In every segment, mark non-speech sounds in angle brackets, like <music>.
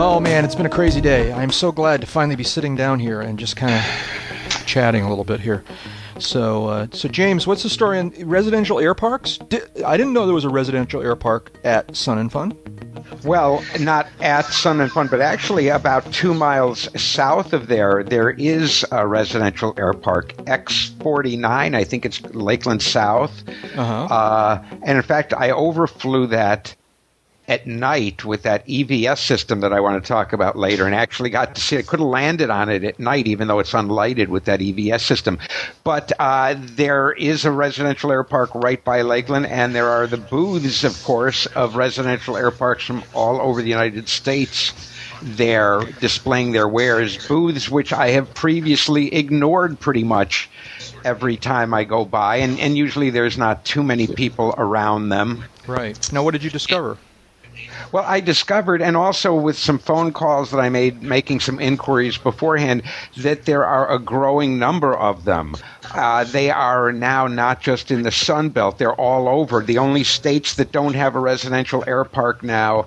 Oh man, it's been a crazy day. I'm so glad to finally be sitting down here and just kind of chatting a little bit here. So, uh, so James, what's the story on residential air parks? I didn't know there was a residential air park at Sun and Fun. Well, not at Sun and Fun, but actually about two miles south of there, there is a residential air park, X49. I think it's Lakeland South. Uh-huh. Uh, and in fact, I overflew that at night with that EVS system that I want to talk about later, and actually got to see. I could have landed on it at night, even though it's unlighted with that EVS system. But uh, there is a residential air park right by Lakeland, and there are the booths, of course, of residential air parks from all over the United States. There displaying their wares, booths which I have previously ignored pretty much every time I go by, and, and usually there's not too many people around them. Right. Now, what did you discover? Well, I discovered, and also with some phone calls that I made, making some inquiries beforehand, that there are a growing number of them. Uh, they are now not just in the Sun Belt; they're all over. The only states that don't have a residential air park now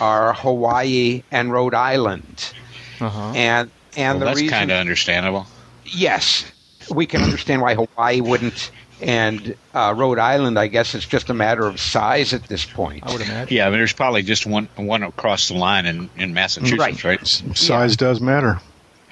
are Hawaii and Rhode Island. Uh-huh. And and Well, the that's reason, kind of understandable. yes, we can understand why Hawaii wouldn't. And uh, Rhode Island, I guess it's just a matter of size at this point. I would imagine. Yeah, but there's probably just one one across the line in, in Massachusetts, right? right? Size does matter.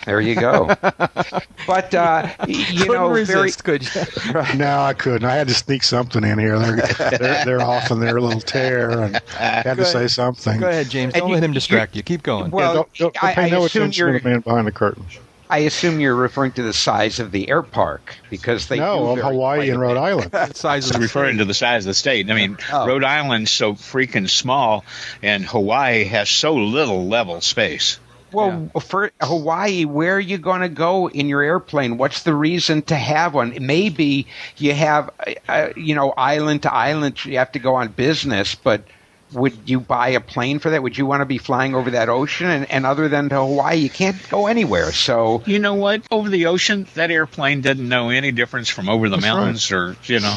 There you go. <laughs> but uh, you Couldn't know, very resist, could you? <laughs> No, I couldn't. I had to sneak something in here. They're they're, they're off in their little tear, and I had to say something. Go ahead, James. And Don't you- let him distract you. Keep going. Well, Yeah, don't, don't, don't I- pay I no assume attention to you're- the man behind the curtain. I assume you're referring to the size of the air park because they No, do of Hawaii and Rhode. <laughs> Island. the size of referring state. to the size of the state. I mean, Oh. Rhode Island's so freaking small, and Hawaii has so little level space. Well, for Hawaii, where are you going to go in your airplane? What's the reason to have one? Maybe you have, uh, uh, you know, island to island. You have to go on business, but would you buy a plane for that? Would you want to be flying over that ocean? And, and other than to Hawaii, you can't go anywhere. So You know what? Over the ocean, that airplane doesn't know any difference from over the That's right. mountains, or you know.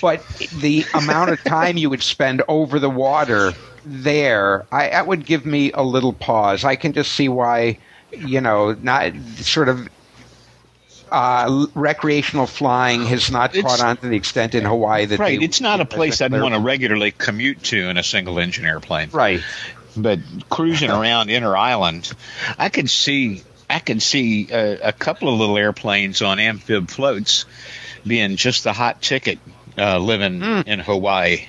but the amount of time you would spend over the water there, I, that would give me a little pause. I can just see why, you know, not sort of uh, recreational flying has not It's- caught on to the extent in Hawaii that Right, they- it's not a place I'd want to regularly commute to in a single engine airplane. Right. but cruising <laughs> around inner island, I could see I could see a, a couple of little airplanes on amphib floats being just the hot ticket uh, living in Hawaii,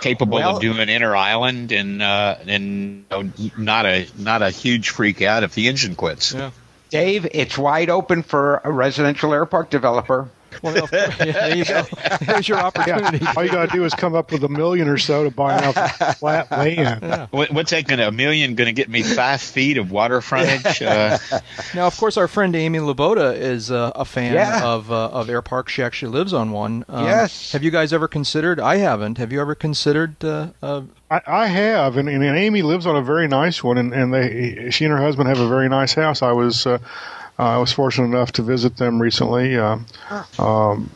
capable Well- of doing inner island and uh, and you know, not a not a huge freak out if the engine quits. Yeah. Dave, it's wide open for a residential air park developer. Well, no, <laughs> yeah, there you go. There's your opportunity. Yeah, all you got to do is come up with a million or so to buy enough flat <laughs> land. What, what's that going to a million going to get me five feet of water frontage? <laughs> Uh, Now, of course, our friend Amy Laboda is uh, a fan Yeah. of uh, of air parks. She actually lives on one. Um, Yes. Have you guys ever considered? I haven't. Have you ever considered? Uh, uh, I, I have, and, and Amy lives on a very nice one, and, and they, she and her husband have a very nice house. I was, uh, I was fortunate enough to visit them recently. Uh, um,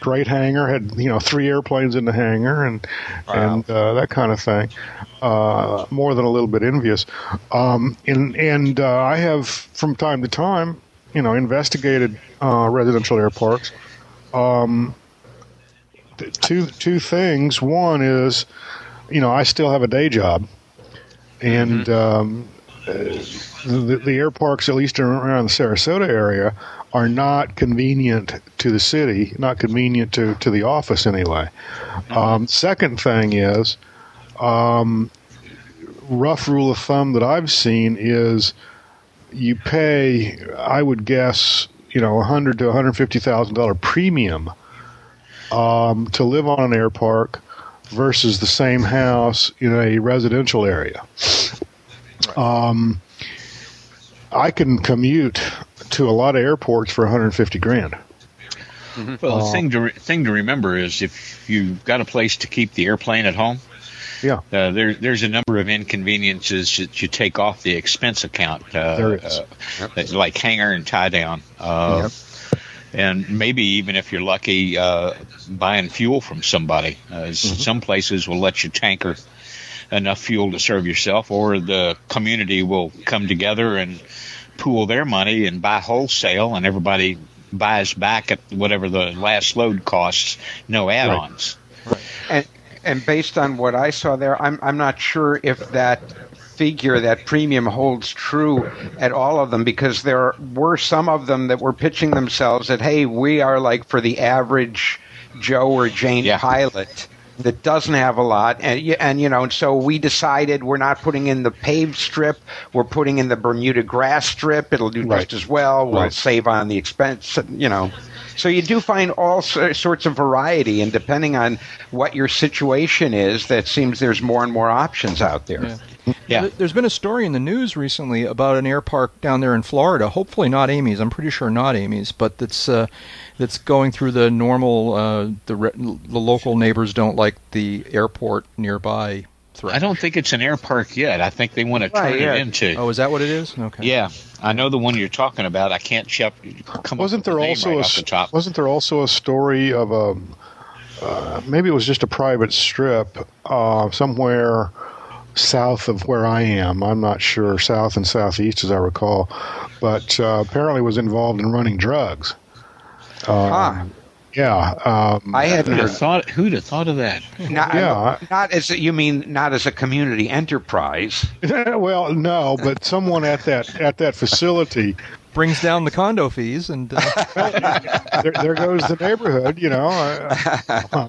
great hangar had you know three airplanes in the hangar and and uh, that kind of thing. Uh, more than a little bit envious. Um, and and uh, I have from time to time, you know, investigated uh, residential air parks. Um, th- two two things. One is, you know, I still have a day job, and um, uh, the, the air parks, at least around the Sarasota area, are not convenient to the city, not convenient to, to the office anyway. Um, second thing is, um, rough rule of thumb that I've seen is you pay, I would guess, you know, hundred to one hundred fifty thousand dollar premium um, to live on an air park versus the same house in a residential area. Um, I can commute to a lot of airports for 150 grand. Well, the thing to re- thing to remember is if you've got a place to keep the airplane at home, Yeah. uh, there there's a number of inconveniences that you take off the expense account. Uh, There is. uh, that- like hangar and tie down. Uh, And maybe even if you're lucky, uh, buying fuel from somebody. Uh, s- Some places will let you tanker enough fuel to serve yourself, or the community will come together and pool their money and buy wholesale, and everybody buys back at whatever the last load costs, no add-ons. Right. And and based on what I saw there, I'm I'm not sure if that figure, that premium holds true at all of them because there were some of them that were pitching themselves that hey, we are like for the average Joe or Jane Yeah. pilot that doesn't have a lot. And and you know and so we decided we're not putting in the paved strip. We're putting in the Bermuda grass strip. It'll do Right. just as well. We'll Right. save on the expense you know so you do find all sorts of variety and depending on what your situation is that seems there's more and more options out there Yeah. <laughs> Yeah. There- There's been a story in the news recently about an air park down there in Florida. Hopefully not Amy's. I'm pretty sure not Amy's, but that's uh, that's going through the normal. Uh, the re- the local neighbors don't like the airport nearby. Threat. I don't think it's an air park yet. I think they want to turn Right, yeah. it into. Oh, is that what it is? Okay. Yeah, I know the one you're talking about. I can't chep, come Wasn't up with there the name also right a off the top. wasn't there also a story of a uh, maybe it was just a private strip uh, somewhere south of where I am. I'm not sure south and southeast as I recall, but uh, apparently was involved in running drugs. ah, Yeah, um, I hadn't Who'd thought? Who'd have thought of that? not, Yeah. not as a, you mean not as a community enterprise <laughs> well, no, but someone at that at that facility. Brings down the condo fees and. Uh, <laughs> There, there goes the neighborhood, you know. uh,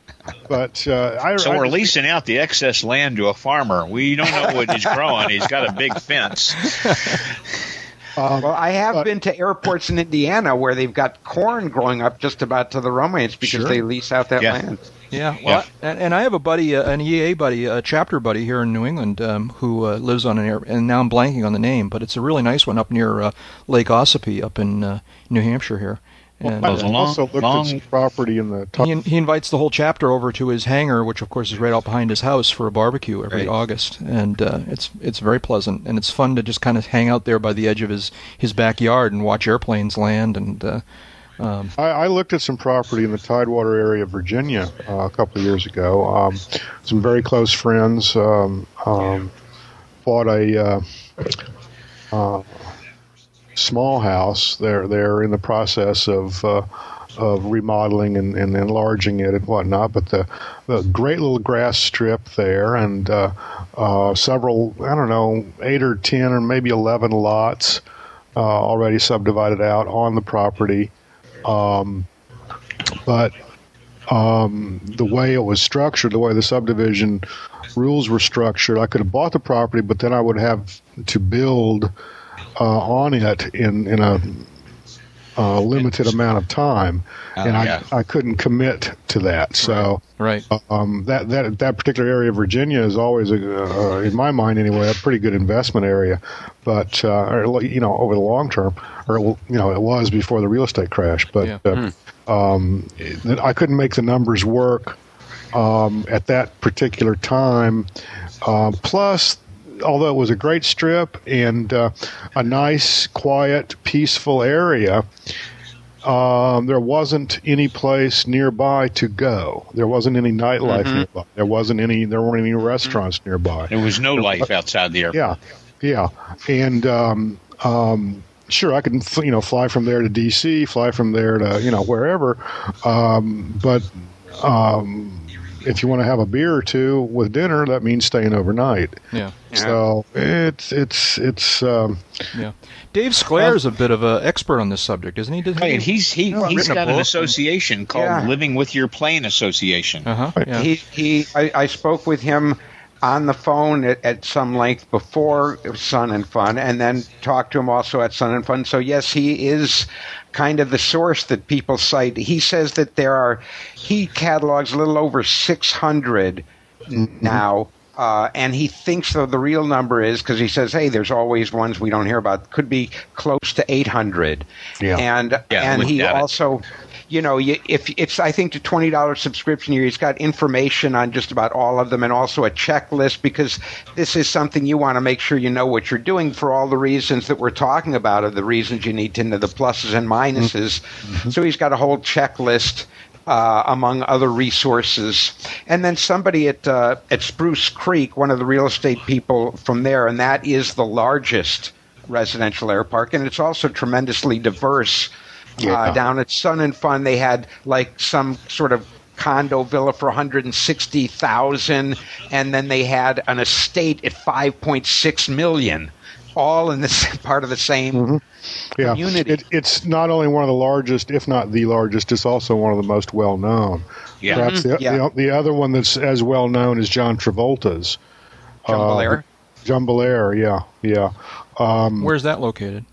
but uh, I, So we're just- leasing out the excess land to a farmer. We don't know what he's growing. He's got a big fence. <laughs> Well, I have but- been to airports in Indiana where they've got corn growing up just about to the romance because Sure. they lease out that Yeah. land. Yeah, well, And, and I have a buddy, uh, an EA buddy, a chapter buddy here in New England, um, who uh, lives on an air, and now I'm blanking on the name, but it's a really nice one up near uh, Lake Ossipee, up in uh, New Hampshire here. And Well, uh, long- also looked long- at some property in the top he, he invites the whole chapter over to his hangar, which of course is right out behind his house for a barbecue every Right. August, and uh, it's it's very pleasant and it's fun to just kind of hang out there by the edge of his his backyard and watch airplanes land and. Uh, um, I, I looked at some property in the Tidewater area of Virginia uh, a couple of years ago. Um, some very close friends um, um, bought a uh, uh, small house. They're they're in the process of uh, of remodeling and, and enlarging it and whatnot. But the the great little grass strip there and uh, uh, several I don't know eight or ten or maybe eleven lots uh, already subdivided out on the property. Um, but um, the way it was structured, the way the subdivision rules were structured, I could have bought the property, but then I would have to build on it in in a uh, limited amount of time, Oh, and yeah. I I couldn't commit to that. So right. um, that that that particular area of Virginia is always, a, uh, in my mind anyway, a pretty good investment area. But uh, or, you know, over the long term, or you know, it was before the real estate crash. But Yeah. uh, um, I couldn't make the numbers work um, at that particular time. Plus, although it was a great strip and uh, a nice, quiet, peaceful area, um, there wasn't any place nearby to go. There wasn't any nightlife nearby. There wasn't any. There weren't any restaurants nearby. There was no life outside the airport. Yeah, yeah, and um, um, sure, I could you know fly from there to D.C., fly from there to you know wherever, um, but um, if you want to have a beer or two with dinner, that means staying overnight. Yeah. So it's it's it's um, Yeah. Dave Sclair's a bit of an expert on this subject, isn't he? Did Hey, and he's he, Yeah, he's written a got an book. association called Yeah. Living with Your Plane Association. Uh huh. Yeah. He he. I, I spoke with him on the phone at, at some length before Sun and Fun, and then talked to him also at Sun and Fun. So yes, he is kind of the source that people cite. He says that there are he catalogs a little over six hundred now. Uh, and he thinks though the real number is because he says, "Hey, there's always ones we don't hear about. Could be close to 800." Yeah. And Yeah, and he also it. You know, you, if it's I think the twenty dollars subscription year, he's got information on just about all of them, and also a checklist because this is something you want to make sure you know what you're doing for all the reasons that we're talking about, are the reasons you need to know the pluses and minuses. So he's got a whole checklist uh, among other resources. And then somebody at uh, at Spruce Creek, one of the real estate people from there, and that is the largest residential air park, and it's also tremendously diverse. Yeah. Uh, down at Sun and Fun, they had like some sort of condo villa for 160,000 and then they had an estate at 5.6 million all in this <laughs> part of the same Yeah, community. It, it's not only one of the largest, if not the largest, it's also one of the most well known. Yeah. Perhaps the, Yeah. the, the other one that's as well known is John Travolta's. Jumbolair. John Belair, yeah, yeah. Um, Where's that located?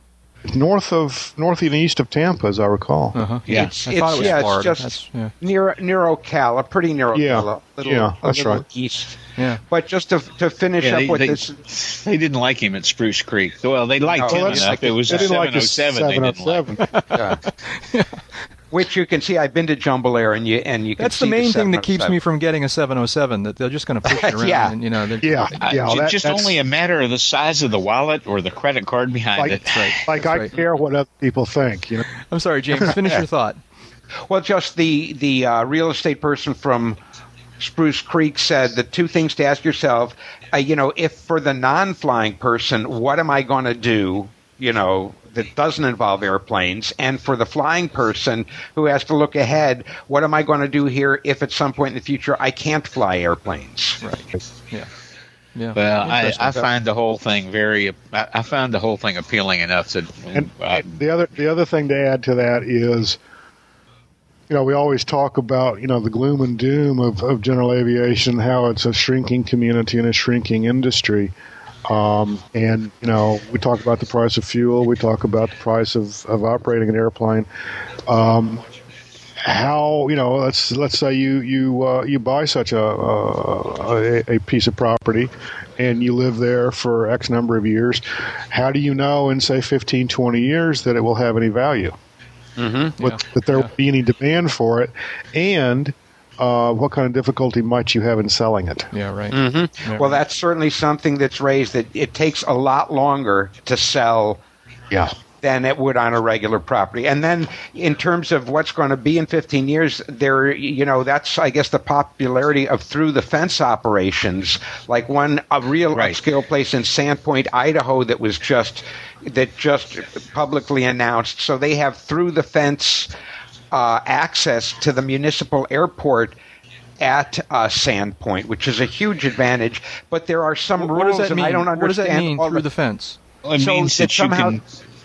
North of north and east of Tampa, as I recall. Uh huh. Yeah. It's, I it's, it was yeah, Florida. it's just yeah. near near Ocala, pretty near Yeah. Ocala, little, Yeah, a that's little right. east. Yeah. But just to to finish Yeah, up they, with they, this, they didn't like him at Spruce Creek. Well, they liked No, him well, that's- enough. It was They a didn't like 707. They didn't like. 707. <laughs> which you can see, I've been to Jumbolair, and you and you can That's the see main thing that keeps me from getting a 707. That they're just going to push <laughs> it around. Yeah. And, you know. they're- yeah, Uh, yeah. ju- that- just only a matter of the size of the wallet or the credit card behind like, it. like That's I right. care what other people think. You know, I'm sorry, James. Finish <laughs> your thought. Well, just the the uh, real estate person from Spruce Creek said the two things to ask yourself. Uh, you know, if for the non-flying person, what am I going to do? You know, that doesn't involve airplanes, and for the flying person who has to look ahead, what am I going to do here if at some point in the future I can't fly airplanes? Right. Yeah. Yeah. Well, I, I find the whole thing very. I, I found the whole thing appealing enough that. And uh, the other the other thing to add to that is, you know, we always talk about you know the gloom and doom of, of general aviation, how it's a shrinking community and a shrinking industry. Um, and you know, we talk about the price of fuel, we talk about the price of, of operating an airplane. Um, how you know? Let's let's say you you uh, you buy such a, uh, a a piece of property, and you live there for X number of years. How do you know in say 15, 20 years that it will have any value? Mm-hmm. Yeah, that there yeah. will be any demand for it, and uh, what kind of difficulty might you have in selling it? Yeah. Right. Mm-hmm. Yeah, Well, right. that's certainly something that's raised. That it takes a lot longer to sell Yeah. than it would on a regular property. And then in terms of what's going to be in 15 years, there, you know, that's, I guess, the popularity of through the fence operations. Like one, a real Right. upscale place in Sandpoint, Idaho that was just, that just publicly announced. So they have through the fence uh, access to the municipal airport at uh, Sandpoint, which is a huge advantage. But there are some What rules, does that and mean? I don't what does understand that mean through the the fence? Well, it So means that that you somehow- can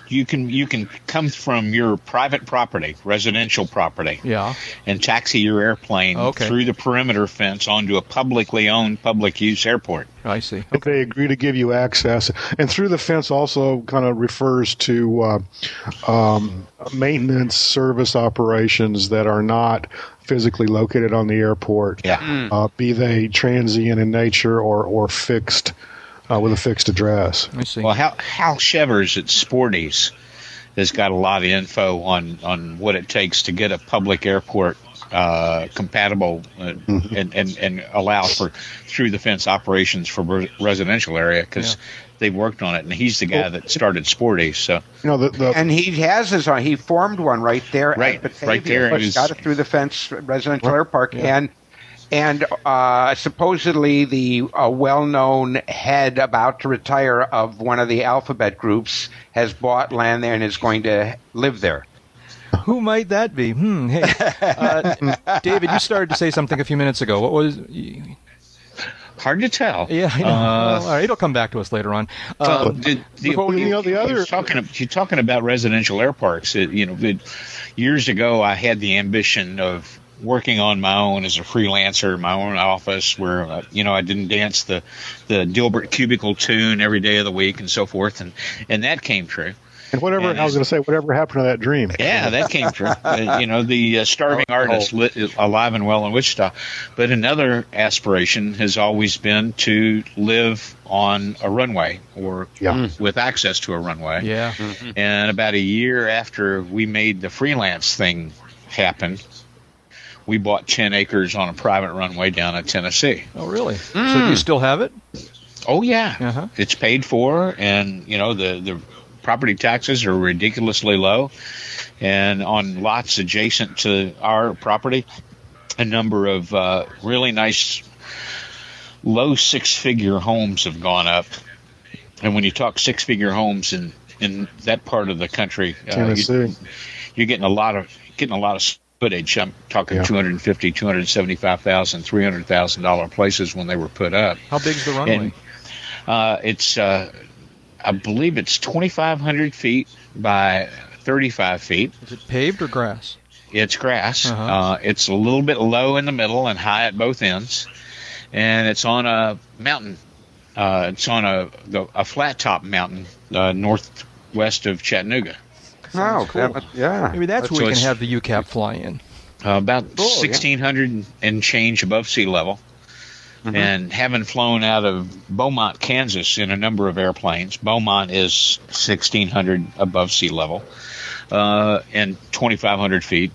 you can you can come from your private property, residential property, Yeah. and taxi your airplane Okay. through the perimeter fence onto a publicly owned public use airport. I see. If they agree to give you access, and through the fence also kind of refers to uh, um, maintenance service operations that are not physically located on the airport, Yeah. uh, be they transient in nature or or fixed uh, with a fixed address. I see. Well, Hal, Hal Shevers at Sporty's has got a lot of info on, on what it takes to get a public airport uh, compatible uh, and, and, and allow for through the fence operations for re- residential area because they've worked on it. And he's the guy that started Sporty's. So You know, the, the And he has his own. He formed one right there Right, at Batavia. right there. But It got it through the fence residential air park, and and uh, supposedly the uh, well-known head about to retire of one of the alphabet groups has bought land there and is going to live there. Who might that be? Hmm. Hey, uh, <laughs> David, you started to say something a few minutes ago. What was? hard to tell. Yeah, I know. Uh, Well, all right, it'll come back to us later on. Well, Um, the, the, before we- you know, the you're other- talking you're talking about residential air parks. It, you know, it, years ago, I had the ambition of working on my own as a freelancer, my own office, where uh, you know I didn't dance the the Dilbert cubicle tune every day of the week and so forth, and and that came true. And whatever And I was going to say, whatever happened to that dream? Yeah, that came true. <laughs> Uh, you know, the uh, starving artist lit, is alive and well in Wichita. But another aspiration has always been to live on a runway or Yeah. with access to a runway. Yeah. And about a year after we made the freelance thing happen, we bought 10 acres on a private runway down in Tennessee. Oh, really? So do you still have it? Oh yeah, Uh-huh. it's paid for, and you know the the property taxes are ridiculously low, and on lots adjacent to our property, a number of uh, really nice low six figure homes have gone up, and when you talk six figure homes in in that part of the country, uh, Tennessee. you, you're getting a lot of getting a lot of footage. I'm talking Yeah. 250, 275,000, 300,000 dollar places when they were put up. How big's the runway? And uh, it's, uh, I believe it's 2,500 feet by 35 feet. Is it paved or grass? It's grass. Uh-huh. uh it's a little bit low in the middle and high at both ends, and it's on a mountain. Uh, it's on a a flat top mountain uh, northwest of Chattanooga, Oh, cool. that- yeah. Maybe that's So where we can have the UCAP fly in. uh, about Cool, yeah. 1,600 and change above sea level. Mm-hmm. And having flown out of Beaumont, Kansas, in a number of airplanes, Beaumont is 1,600 above sea level uh, and 2,500 feet.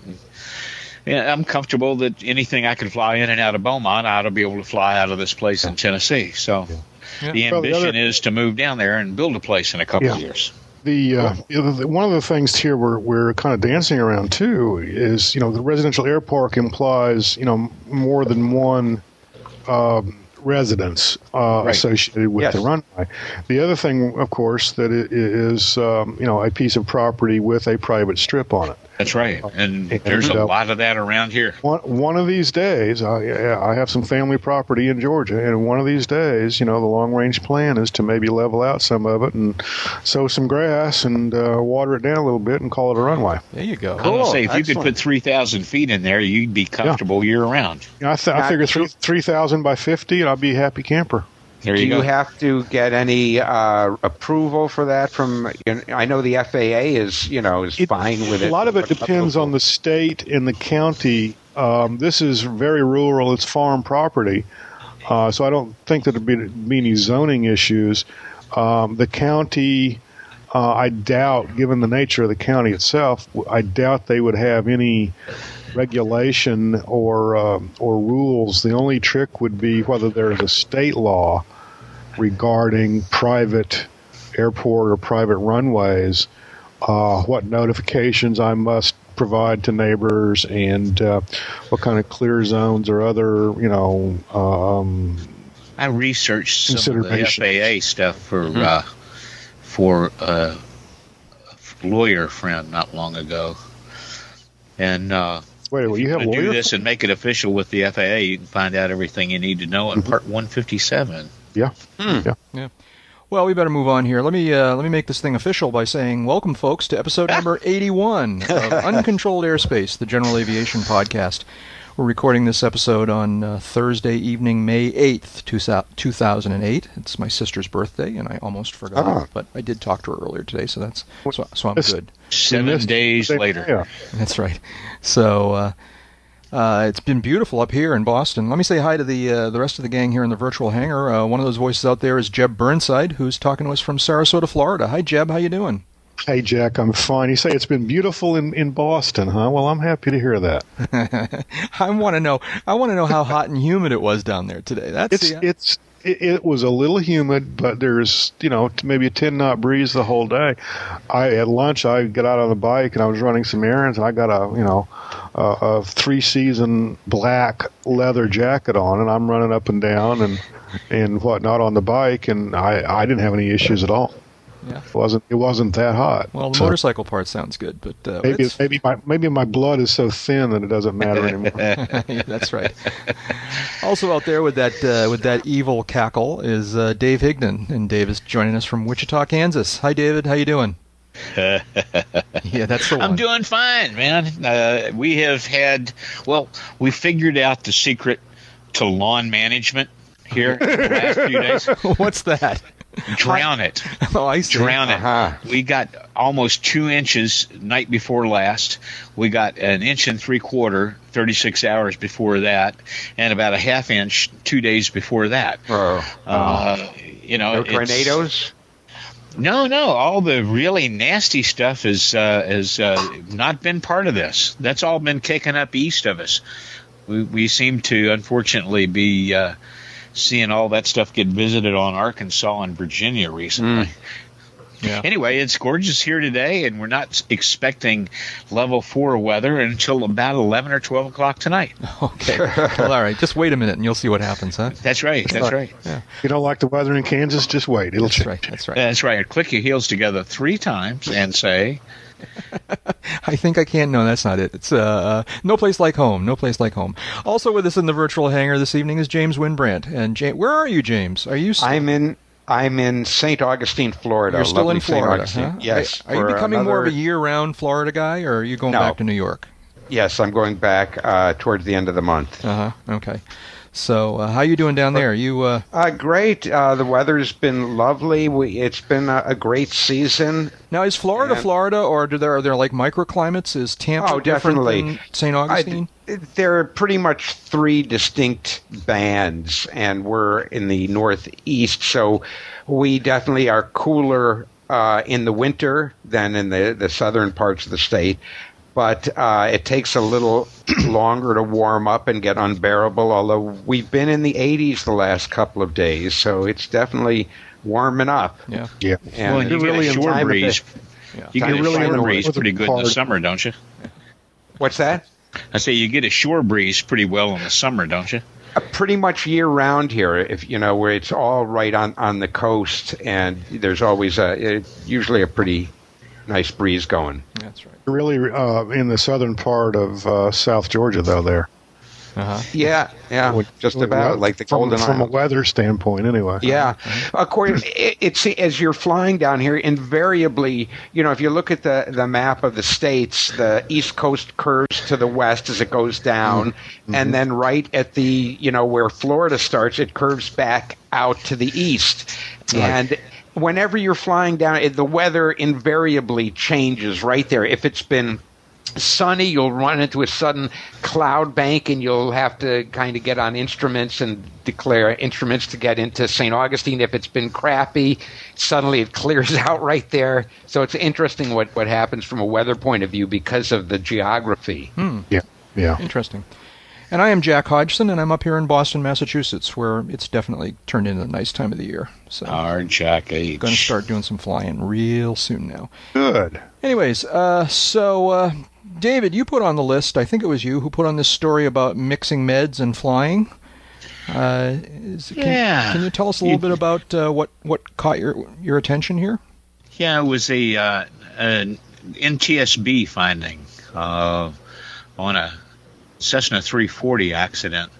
Yeah, I'm comfortable that anything I can fly in and out of Beaumont, I ought to be able to fly out of this place in Tennessee. So Yeah. the Well, the ambition other- is to move down there and build a place in a couple of years. The, uh, the one of the things here we're, we're kind of dancing around too is you know the residential air park implies you know more than one um, residence uh, Right. associated with Yes. the runway. The other thing, of course, that it is um, you know a piece of property with a private strip on it. That's right. And And, there's a lot of that around here. One, one of these days, I, I have some family property in Georgia, and one of these days, you know, the long range plan is to maybe level out some of it and sow some grass and uh, water it down a little bit and call it a runway. There you go. I'm Cool. say if you could put three thousand feet in there, you'd be comfortable year round. You know, I, th- I Not figure three three thousand by fifty, and I'll be a happy camper. There Do you you have to get any uh, approval for that from? You know, I know the FAA is, you know, is It- fine with it. A lot of it depends on the state and the county. Um, this is very rural; it's farm property, uh, so I don't think that there'd be, be any zoning issues. Um, the county, uh, I doubt, given the nature of the county itself, I doubt they would have any regulation or um or rules. The only trick would be whether there's a state law regarding private airport or private runways uh, what notifications I must provide to neighbors and uh, what kind of clear zones or other, you know, um, I researched some of the FAA stuff for uh, for uh, a lawyer friend not long ago, and uh, wait, well, if you have want to do this and make it official with the FAA, you can find out everything you need to know in Part 157. Yeah. yeah. Well, we better move on here. Let me uh, let me make this thing official by saying, welcome, folks, to episode number 81 of <laughs> Uncontrolled Airspace, the General Aviation Podcast. We're recording this episode on uh, Thursday evening, May 8th, two 2008. It's my sister's birthday, and I almost forgot, Ah. but I did talk to her earlier today, so that's so, so I'm good. Seven days later. Yeah. That's right. So uh, uh, it's been beautiful up here in Boston. Let me say hi to the uh, the rest of the gang here in the virtual hangar. Uh, one of those voices out there is Jeb Burnside, who's talking to us from Sarasota, Florida. Hi, Jeb. How you doing? Hey, Jack, I'm fine. You say it's been beautiful in, in Boston, huh? Well, I'm happy to hear that. <laughs> I want to know. I want to know how hot and humid it was down there today. That's It's the, it's it, it was a little humid, but there's you know maybe a ten knot breeze the whole day. I at lunch I got out on the bike and I was running some errands and I got a you know a, a three season black leather jacket on and I'm running up and down and and whatnot on the bike and I I didn't have any issues at all. Yeah. It wasn't it wasn't that hot. well, the So motorcycle part sounds good, but uh, maybe it's- maybe my maybe my blood is so thin that it doesn't matter <laughs> anymore. <laughs> Yeah, that's right. also out there with that uh, with that evil cackle is uh, Dave Higdon, and Dave is joining us from Wichita, Kansas. Hi, David. How you doing? <laughs> yeah, that's the one. I'm doing fine, man. Uh, we have had, well, we figured out the secret to lawn management here in the last few days. What's that? Drown it. <laughs> Oh, I see. drown it. Uh-huh. We got almost two inches night before last. We got an inch and three quarter 36 hours before that, and about a half inch two days before that. Oh. Uh, you know, no tornadoes? No, no. All the really nasty stuff has uh, has uh, not been part of this. That's all been kicking up east of us. We we seem to unfortunately be uh, seeing all that stuff get visited on Arkansas and Virginia recently. Mm. <laughs> Yeah. Anyway, it's gorgeous here today, and we're not expecting level four weather until about eleven or twelve o'clock tonight. <laughs> Okay. well, all right. Just wait a minute and you'll see what happens, huh? That's right. That's right. If you don't like the weather in Kansas, just wait. It'll That's change. right. That's right. That's right. Click your heels together three times and say, <laughs> I think I can. No, that's not it. It's uh, uh, no place like home. No place like home. Also with us in the virtual hangar this evening is James Wynbrandt. And James, where are you, James? Are you? I'm in I'm in St. Augustine, Florida. You're still lovely in Florida, huh? Yes. Are, are you becoming more of a year-round Florida guy, or are you going No. back to New York? Yes, I'm going back uh, towards the end of the month. Uh huh. Okay. So, uh, how you doing down there? You uh, Uh, great. Uh, the weather's been lovely. We, it's been a, a great season. now is Florida And- Florida, or do there are there like microclimates? Is Tampa Oh, different definitely. than St. Augustine? I, there are pretty much three distinct bands, and we're in the northeast, so we definitely are cooler uh, in the winter than in the, the southern parts of the state. But uh, it takes a little <clears throat> longer to warm up and get unbearable. Although we've been in the 80s the last couple of days, so it's definitely warming up. yeah. Yeah. And well, you get really a in shore breeze. the- Yeah. You Time get a of shore breeze pretty good in the summer, don't you? What's that? I say you get a shore breeze pretty well in the summer, don't you? Uh, pretty much year round here. If you know where it's all right on on the coast, and there's always a it, usually a pretty nice breeze going. That's right. Really uh, in the southern part of uh, South Georgia, though, there. Uh huh. Yeah, yeah, Would- just would- about like the from, Golden From a weather standpoint, anyway. Yeah, according it, it's as you're flying down here, invariably, you know, if you look at the the map of the states, the east coast curves to the west as it goes down, and then right at the you know where Florida starts, it curves back out to the east, and. Whenever you're flying down, it- the weather invariably changes right there. If it's been sunny, you'll run into a sudden cloud bank and you'll have to kind of get on instruments and declare instruments to get into St. Augustine. If it's been crappy, suddenly it clears <laughs> out right there. So it's interesting what, what happens from a weather point of view because of the geography. Hmm. Yeah. Yeah. Interesting. And I am Jack Hodgson, and I'm up here in Boston, Massachusetts, where it's definitely turned into a nice time of the year. So Our Jack H. going to start doing some flying real soon now. Good. Anyways, uh, so uh, David, you put on the list. I think it was you who put on this story about mixing meds and flying. Uh, is, can, Yeah. Can you tell us a little bit about uh, what what caught your your attention here? Yeah, it was a uh, an NTSB finding uh, on a Cessna 340 accident.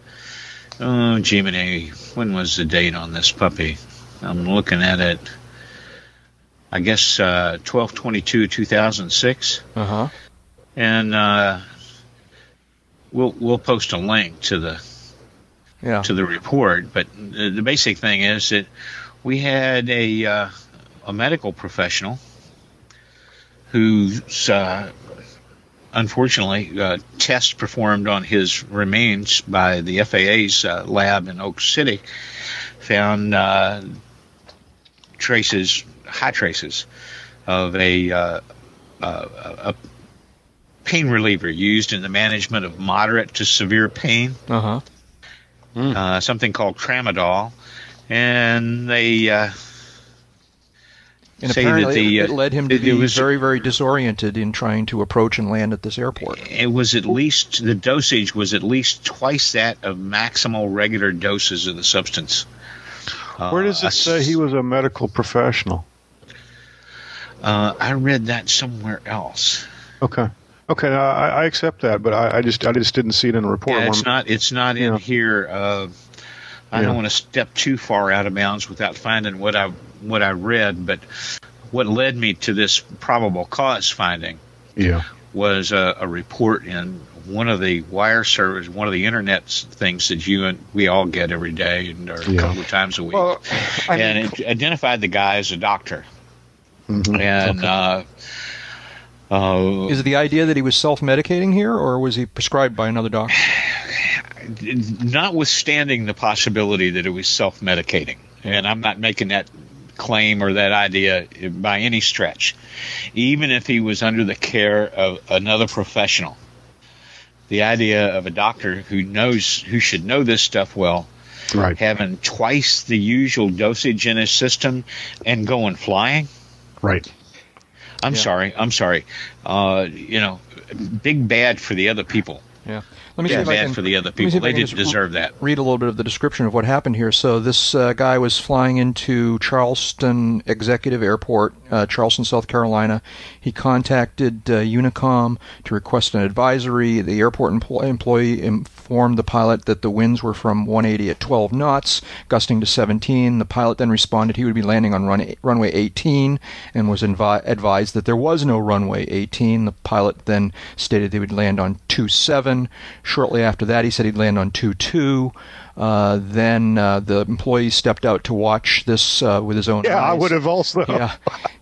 Oh, Jiminy, when was the date on this puppy? I'm looking at it. I guess uh, 1222 2006, Uh huh. and uh, we'll we'll post a link to the Yeah. to the report. But the, the basic thing is that we had a uh, a medical professional who's uh, unfortunately uh, tests performed on his remains by the FAA's uh, lab in Oak City found uh, traces, high traces of a, uh, uh, a pain reliever used in the management of moderate to severe pain. Uh huh. uh, something called tramadol, and they uh, And say that apparently, the, it, it uh, led him to it- it was- very, very disoriented in trying to approach and land at this airport. it was at least the dosage was at least twice that of maximal regular doses of the substance. Uh, Where does I it say he was a medical professional? Uh, I read that somewhere else. Okay. Okay, no, I, I accept that, but I, I just I just didn't see it in the report. Yeah, it's One- not. It's not in Yeah. here. Uh, I Yeah. don't want to step too far out of bounds without finding what I what I read. But what led me to this probable cause finding Yeah. was a, a report in one of the wire servers, one of the internet things that you and we all get every day and or a couple of times a week, Well, I and it identified the guy as a doctor. Mhm. And uh, uh, Is it the idea that he was self-medicating here, or was he prescribed by another doctor? <sighs> notwithstanding the possibility that it was self-medicating, and I'm not making that claim or that idea by any stretch, even if he was under the care of another professional, the idea of a doctor who knows who should know this stuff well, Right. having twice the usual dosage in his system and going flying. Right. I'm Yeah. sorry. I'm sorry. Uh, you know, big bad for the other people. Yeah. Let me see Yeah, if I can, for the other see people. They didn't deserve that. Read a little bit of the description of what happened here. So this uh, guy was flying into Charleston Executive Airport, uh, Charleston, South Carolina. He contacted uh, Unicom to request an advisory. The airport empl- employee informed the pilot that the winds were from 180 at 12 knots, gusting to 17. The pilot then responded he would be landing on run- runway 18 and was invi- advised that there was no runway 18. The pilot then stated they would land on 27. Shortly after that, he said he'd land on 22. Uh, then uh, the employee stepped out to watch this uh, with his own eyes. Yeah, I would have also. <laughs> Yeah,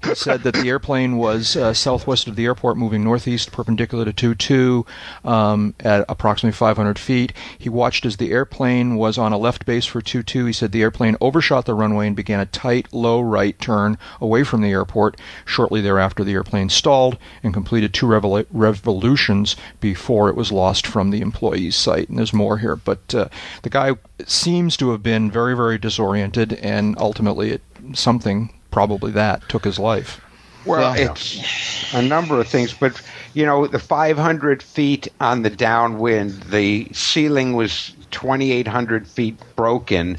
he said that the airplane was uh, southwest of the airport, moving northeast, perpendicular to 22, um, at approximately 500 feet. He watched as the airplane was on a left base for 22. He said the airplane overshot the runway and began a tight, low right turn away from the airport. Shortly thereafter, the airplane stalled and completed two revol- revolutions before it was lost from the employee's sight. And there's more here, but uh, the guy seems to have been very, very disoriented, and ultimately, it, something probably that took his life. Well, Yeah. it's a number of things, but you know, the 500 feet on the downwind, the ceiling was 2,800 feet broken.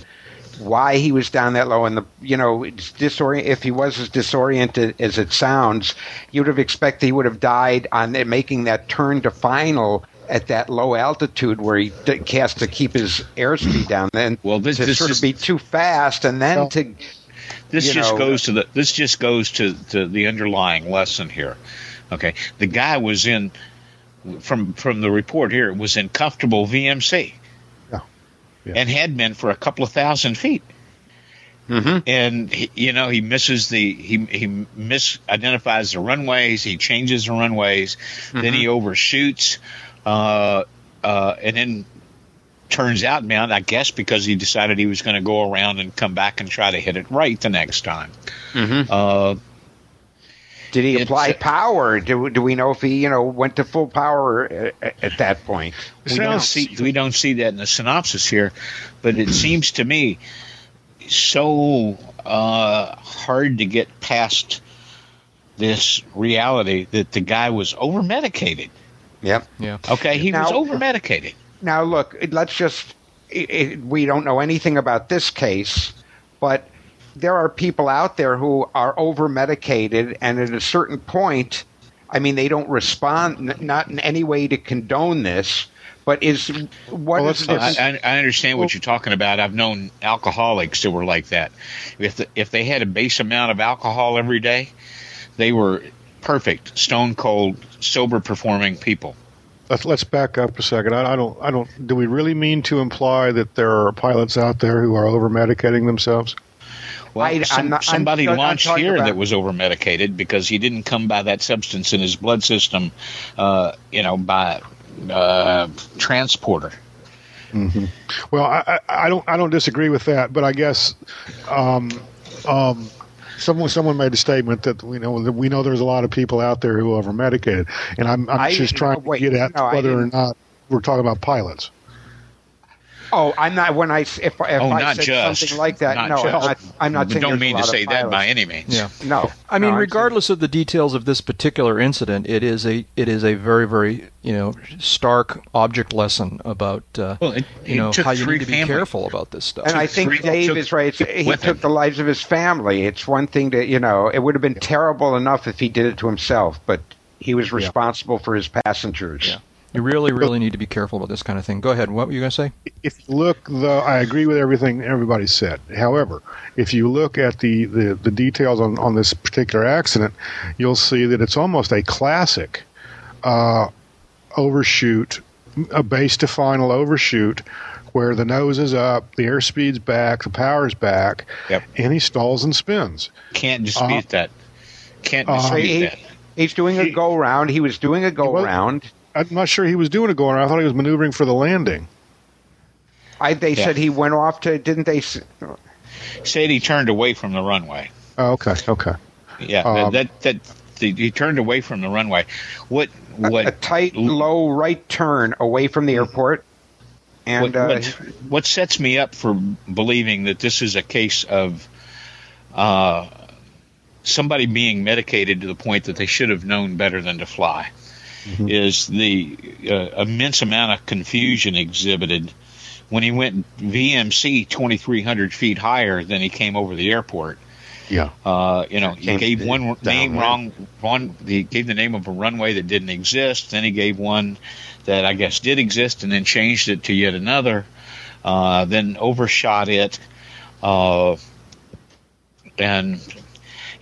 Why he was down that low, and the you know, it's disorient. If he was as disoriented as it sounds, you'd have expected he would have died on making that turn to final at that low altitude where he d- has to keep his airspeed down. Then, Well, this- to this sort is- of be too fast, and then Well- to This just know, goes to the this just goes to, to the underlying lesson here. Okay, the guy was in from from the report here was in comfortable VMC, Yeah. Yeah. and had been for a couple of thousand feet. Mhm. And he, you know he misses the he he misidentifies the runways. He changes the runways. Then he overshoots, uh, uh, and then turns out, man, I guess because he decided he was going to go around and come back and try to hit it right the next time. Mhm. Uh, Did he apply power? Do, do we know if he, you know, went to full power at, at that point? we don't Sounds- see we don't see that in the synopsis here, but it seems to me so uh, hard to get past this reality that the guy was over medicated. Yep. Yeah. Okay, he was Now- over medicated. Now, look, let's just, it, it, we don't know anything about this case, but there are people out there who are over medicated, and at a certain point, I mean, they don't respond, n- not in any way to condone this, but is what Well, is let's- I. I, I understand what you're talking about. I've known alcoholics that were like that. If the, if they had a base amount of alcohol every day, they were perfect, stone cold, sober performing people. Let's let's back up a second. I, I don't I don't. Do we really mean to imply that there are pilots out there who are over medicating themselves? Well, I- I'm some, not- I'm- somebody I'm launched here about- that was over medicated because he didn't come by that substance in his blood system, uh, you know, by uh, transporter. Well, I, I, I don't I don't disagree with that, but I guess um, um, someone someone made a statement that we know that we know there's a lot of people out there who are over medicated, and I'm, I'm I- just trying wait, to get at no, whether or not we're talking about pilots. Oh, I'm not. When I if, if oh, I not said just something like that, Not no, I'm not, I'm not saying don't there's a mean to say that by any means. Yeah. No, I mean, no, I'm regardless of the details of this particular incident, it is a it is a very very you know stark object lesson about uh, Well, it- you know how you need to be families. careful about this stuff. And I think three- Dave took- is right. He with took him. the lives of his family. It's one thing to, you know, it would have been terrible enough if he did it to himself, but he was responsible for his passengers. Yeah. You really really need to be careful about this kind of thing. Go ahead. What were you going to say? if you look, though, I agree with everything everybody said. However, if you look at the, the, the details on, on this particular accident, you'll see that it's almost a classic uh, overshoot a base to final overshoot where the nose is up, the airspeed's back, the power's back, Yep. and he stalls and spins. Can't dispute Uh, that. Can't uh, dispute he, that. he's doing a go round. He was doing a go was- round. I'm not sure he was doing a going around. I thought he was maneuvering for the landing. I, they Yeah. said he went off to. Didn't they? s- Said he turned away from the runway. Oh, okay, okay. Yeah, Um, that that the, he turned away from the runway. What what a tight, low right turn away from the airport. And what, uh, what, what sets me up for believing that this is a case of uh, somebody being medicated to the point that they should have known better than to fly is the uh, immense amount of confusion exhibited when he went VMC 2,300 feet higher than he came over the airport. Yeah. Uh, you know, he gave one name wrong. One, he gave the name of a runway that didn't exist. Then he gave one that I guess did exist, and then changed it to yet another. Uh, then overshot it, uh, and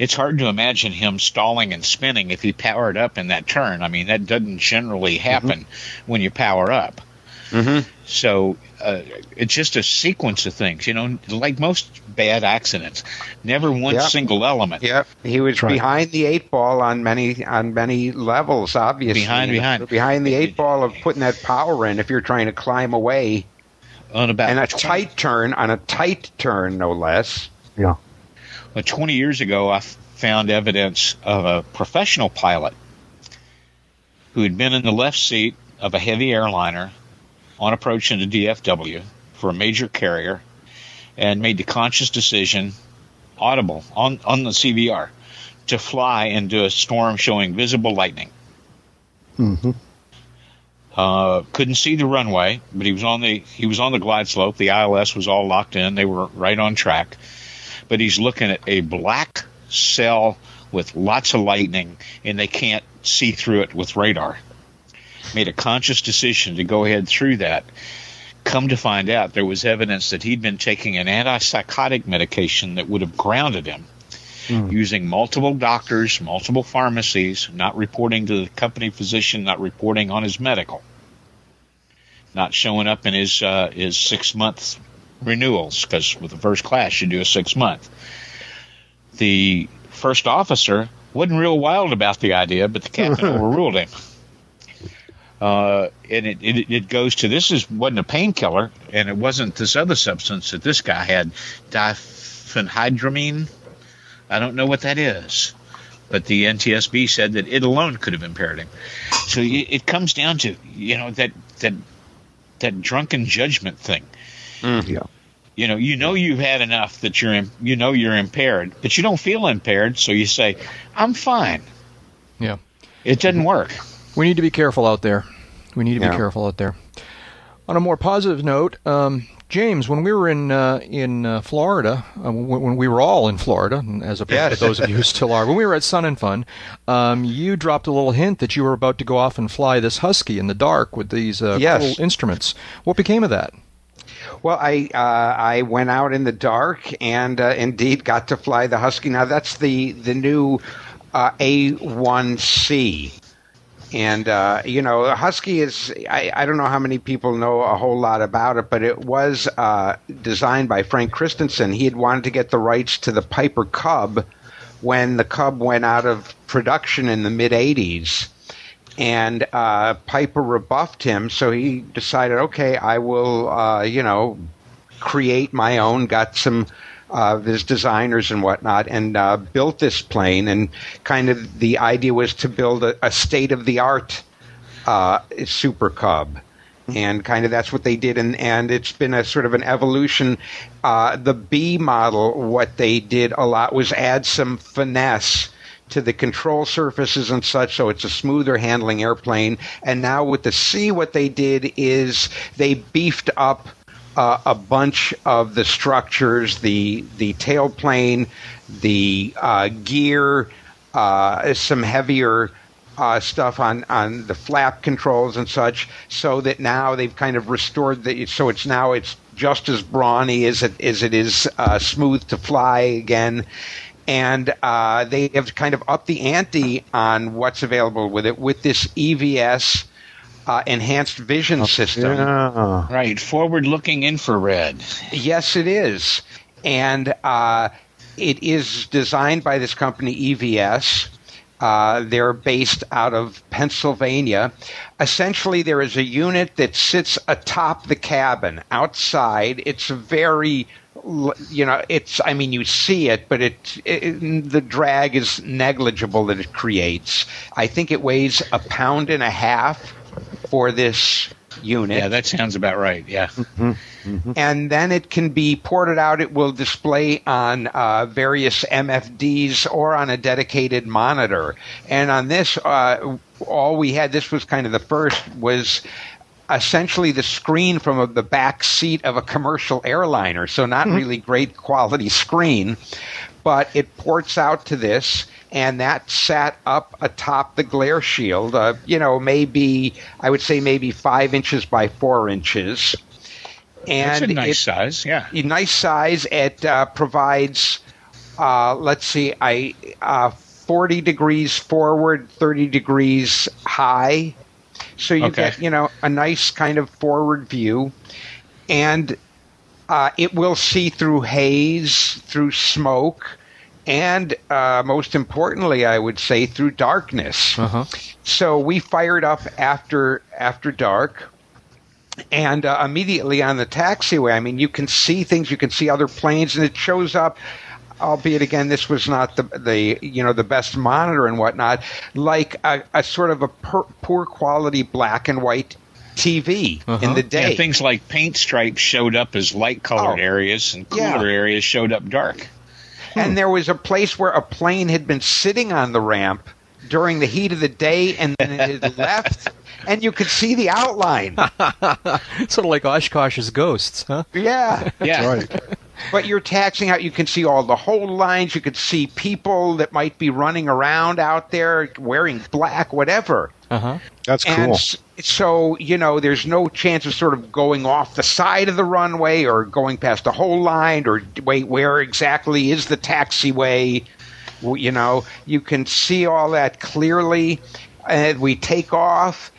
it's hard to imagine him stalling and spinning if he powered up in that turn. I mean, that doesn't generally happen when you power up. mhm. So uh, it's just a sequence of things, you know, like most bad accidents. Never one Yeah. single element. Yep, he was right. behind the eight ball on many on many levels. Obviously, Behind, behind. behind the eight ball of putting that power in. If you're trying to climb away, On about and a 20 tight turn on a tight turn, no less. Yeah. Well, 20 years ago, I f- found evidence of a professional pilot who had been in the left seat of a heavy airliner on approach into DFW for a major carrier and made the conscious decision, audible on, on the CVR, to fly into a storm showing visible lightning. hmm Uh, couldn't see the runway, but he was on the he was on the glide slope. The ILS was all locked in; they were right on track. But he's looking at a black cell with lots of lightning, and they can't see through it with radar. Made a conscious decision to go ahead through that. Come to find out, there was evidence that he'd been taking an antipsychotic medication that would have grounded him using multiple doctors, multiple pharmacies, not reporting to the company physician, not reporting on his medical, not showing up in his uh, his six month renewals because with the first class you do a six month. The first officer wasn't real wild about the idea, but the captain <laughs> overruled him. Uh, and it, it it goes to this is wasn't a painkiller, and it wasn't this other substance that this guy had, diphenhydramine. I don't know what that is, but the NTSB said that it alone could have impaired him. So y- it comes down to you know that that that drunken judgment thing. Yeah. You know, you know you've had enough that you're in, you know you're impaired, but you don't feel impaired, so you say, "I'm fine." Yeah. It doesn't work. We need to be careful out there. We need to Yeah. be careful out there. On a more positive note, um, James, when we were in uh, in uh, Florida, uh, when, when we were all in Florida, and as opposed Yes. to those of you who still are, when we were at Sun and Fun, um, you dropped a little hint that you were about to go off and fly this Husky in the dark with these uh, Yes. cool instruments. What became of that? Well, I uh, I went out in the dark and uh, indeed got to fly the Husky. Now that's the the new uh, A1C. And uh, you know, the Husky is I, I don't know how many people know a whole lot about it, but it was uh, designed by Frank Christensen. He had wanted to get the rights to the Piper Cub when the Cub went out of production in the mid '80s and uh, Piper rebuffed him, so he decided, okay, I will, uh, you know, create my own. Got some uh, of his designers and whatnot, and uh, built this plane. And kind of the idea was to build a, a state of the art uh, Super Cub. And kind of that's what they did, and, and it's been a sort of an evolution. Uh, the B model, what they did a lot was add some finesse to the control surfaces and such, so it's a smoother handling airplane. And now with the C, what they did is they beefed up uh, a bunch of the structures, the the tailplane, the uh, gear, uh, some heavier uh, stuff on, on the flap controls and such, so that now they've kind of restored the. So it's now it's just as brawny as it as it is uh, smooth to fly again. And uh, they have kind of upped the ante on what's available with it with this EVS uh, enhanced vision system. Yeah. Right, forward-looking infrared. Yes, it is. And uh, it is designed by this company, EVS. Uh, they're based out of Pennsylvania. Essentially, there is a unit that sits atop the cabin outside. It's very, l- you know, it's, I mean, you see it, but it, it, the drag is negligible that it creates. I think it weighs a pound and a half for this unit Yeah, that sounds about right. Yeah. and then it can be ported out. It will display on uh, various MFDs or on a dedicated monitor. And on this, uh, all we had, this was kind of the first, was essentially the screen from a, the back seat of a commercial airliner. So not really great quality screen, but it ports out to this. And that sat up atop the glare shield, uh, you know, maybe, I would say maybe five inches by four inches. And That's a nice it- size. Yeah. a nice size. It uh, provides, uh, let's see, I uh, 40 degrees forward, 30 degrees high. So you Okay. get, you know, a nice kind of forward view. And uh, it will see through haze, through smoke, and uh, most importantly, I would say through darkness. Uh-huh. So we fired up after after dark, and uh, immediately on the taxiway, I mean, you can see things, you can see other planes, and it shows up. Albeit again, this was not the the you know the best monitor and whatnot, like a, a sort of a per, poor quality black and white TV in Uh-huh. the day. Yeah, things like paint stripes showed up as light-colored Oh. areas, and cooler Yeah. areas showed up dark. and there was a place where a plane had been sitting on the ramp during the heat of the day, and then it had <laughs> left, and you could see the outline. <laughs> sort of like Oshkosh's ghosts, huh? Yeah. Yeah. Right. But you're taxing out. You can see all the whole lines. You could see people that might be running around out there wearing black, whatever. Uh-huh. That's cool. s- so, you know, there's no chance of sort of going off the side of the runway or going past the whole line or wait, where exactly is the taxiway? W- You know, you can see all that clearly. And we take off,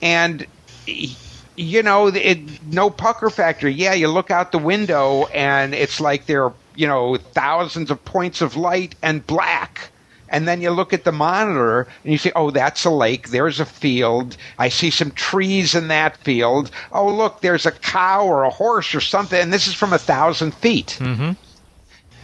and y- you know, it, no pucker factor. Yeah, you look out the window, and it's like there are, you know, thousands of points of light and black. And then you look at the monitor and you say, oh, that's a lake. There's a field. I see some trees in that field. Oh, look, there's a cow or a horse or something. And this is from a thousand feet. Mm-hmm.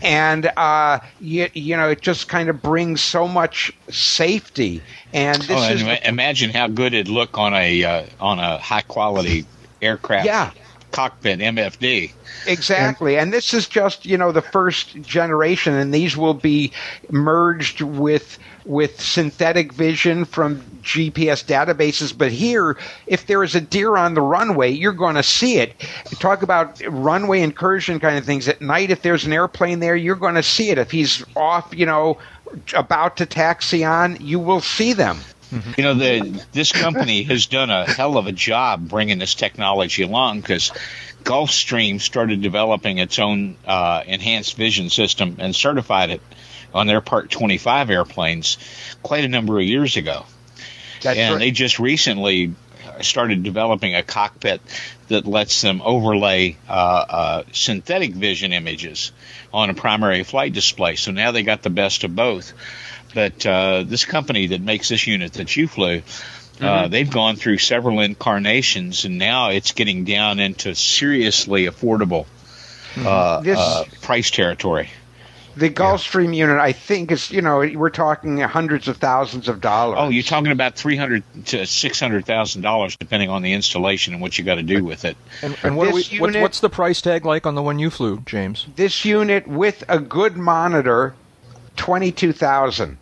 And, uh, you, you know, it just kind of brings so much safety. And this Oh, is. and ima- imagine how good it'd look on a uh, on a high quality aircraft Yeah. cockpit MFD. Exactly. And this is just, you know, the first generation and these will be merged with with synthetic vision from GPS databases, but here if there is a deer on the runway, you're going to see it. Talk about runway incursion kind of things at night if there's an airplane there, you're going to see it. If he's off, you know, about to taxi on, you will see them. You know, the this company has done a hell of a job bringing this technology along because Gulfstream started developing its own uh, enhanced vision system and certified it on their Part 25 airplanes quite a number of years ago. That's and right. they just recently started developing a cockpit that lets them overlay uh, uh, synthetic vision images on a primary flight display. So now they got the best of both. But uh, this company that makes this unit that you flew, uh, they've gone through several incarnations, and now it's getting down into seriously affordable uh, This- uh, price territory. The Gulfstream unit, I think, is you know we're talking hundreds of thousands of dollars. Oh, you're talking about three hundred to six hundred thousand dollars, depending on the installation and what you got to do with it. And, and what, we, This what, what's the price tag like on the one you flew, James? this unit with a good monitor, twenty two thousand.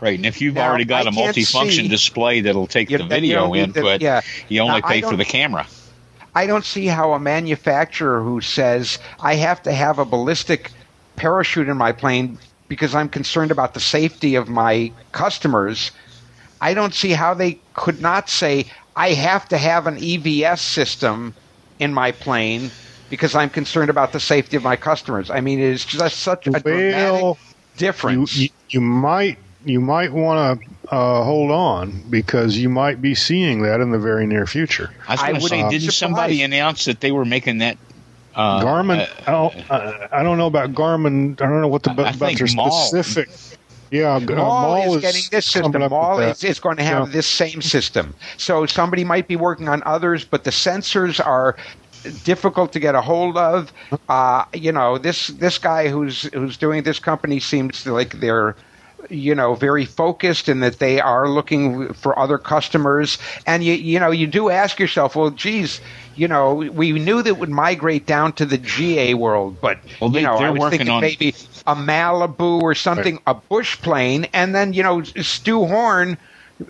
Right, and if you've Now, already got I a multifunction see- display that'll take You- the video don't the- input, yeah. you only Now, pay for the camera. I don't see how a manufacturer who says I have to have a ballistic parachute in my plane because I'm concerned about the safety of my customers. I don't see how they could not say I have to have an EVS system in my plane because I'm concerned about the safety of my customers. I mean, it is just such a dramatic Well, you, difference. you you might you might want to uh, hold on because you might be seeing that in the very near future. I was going to say, didn't somebody announce that they were making that? Uh, Garmin. Uh, I don't know about Garmin. I don't know what the I about their think Maul- specific. Yeah, uh, Maule, is getting this system. coming up Maule that. is, is going to have Yeah. this same system. So somebody might be working on others, but the sensors are difficult to get a hold of. Uh, you know, this this guy who's who's doing this company seems like they're you know very focused and that they are looking for other customers. And you you know you do ask yourself well geez you know we knew that it would migrate down to the GA world but Well, they- you know I was thinking on- maybe a Malibu or something a bush plane and then you know Stu Horn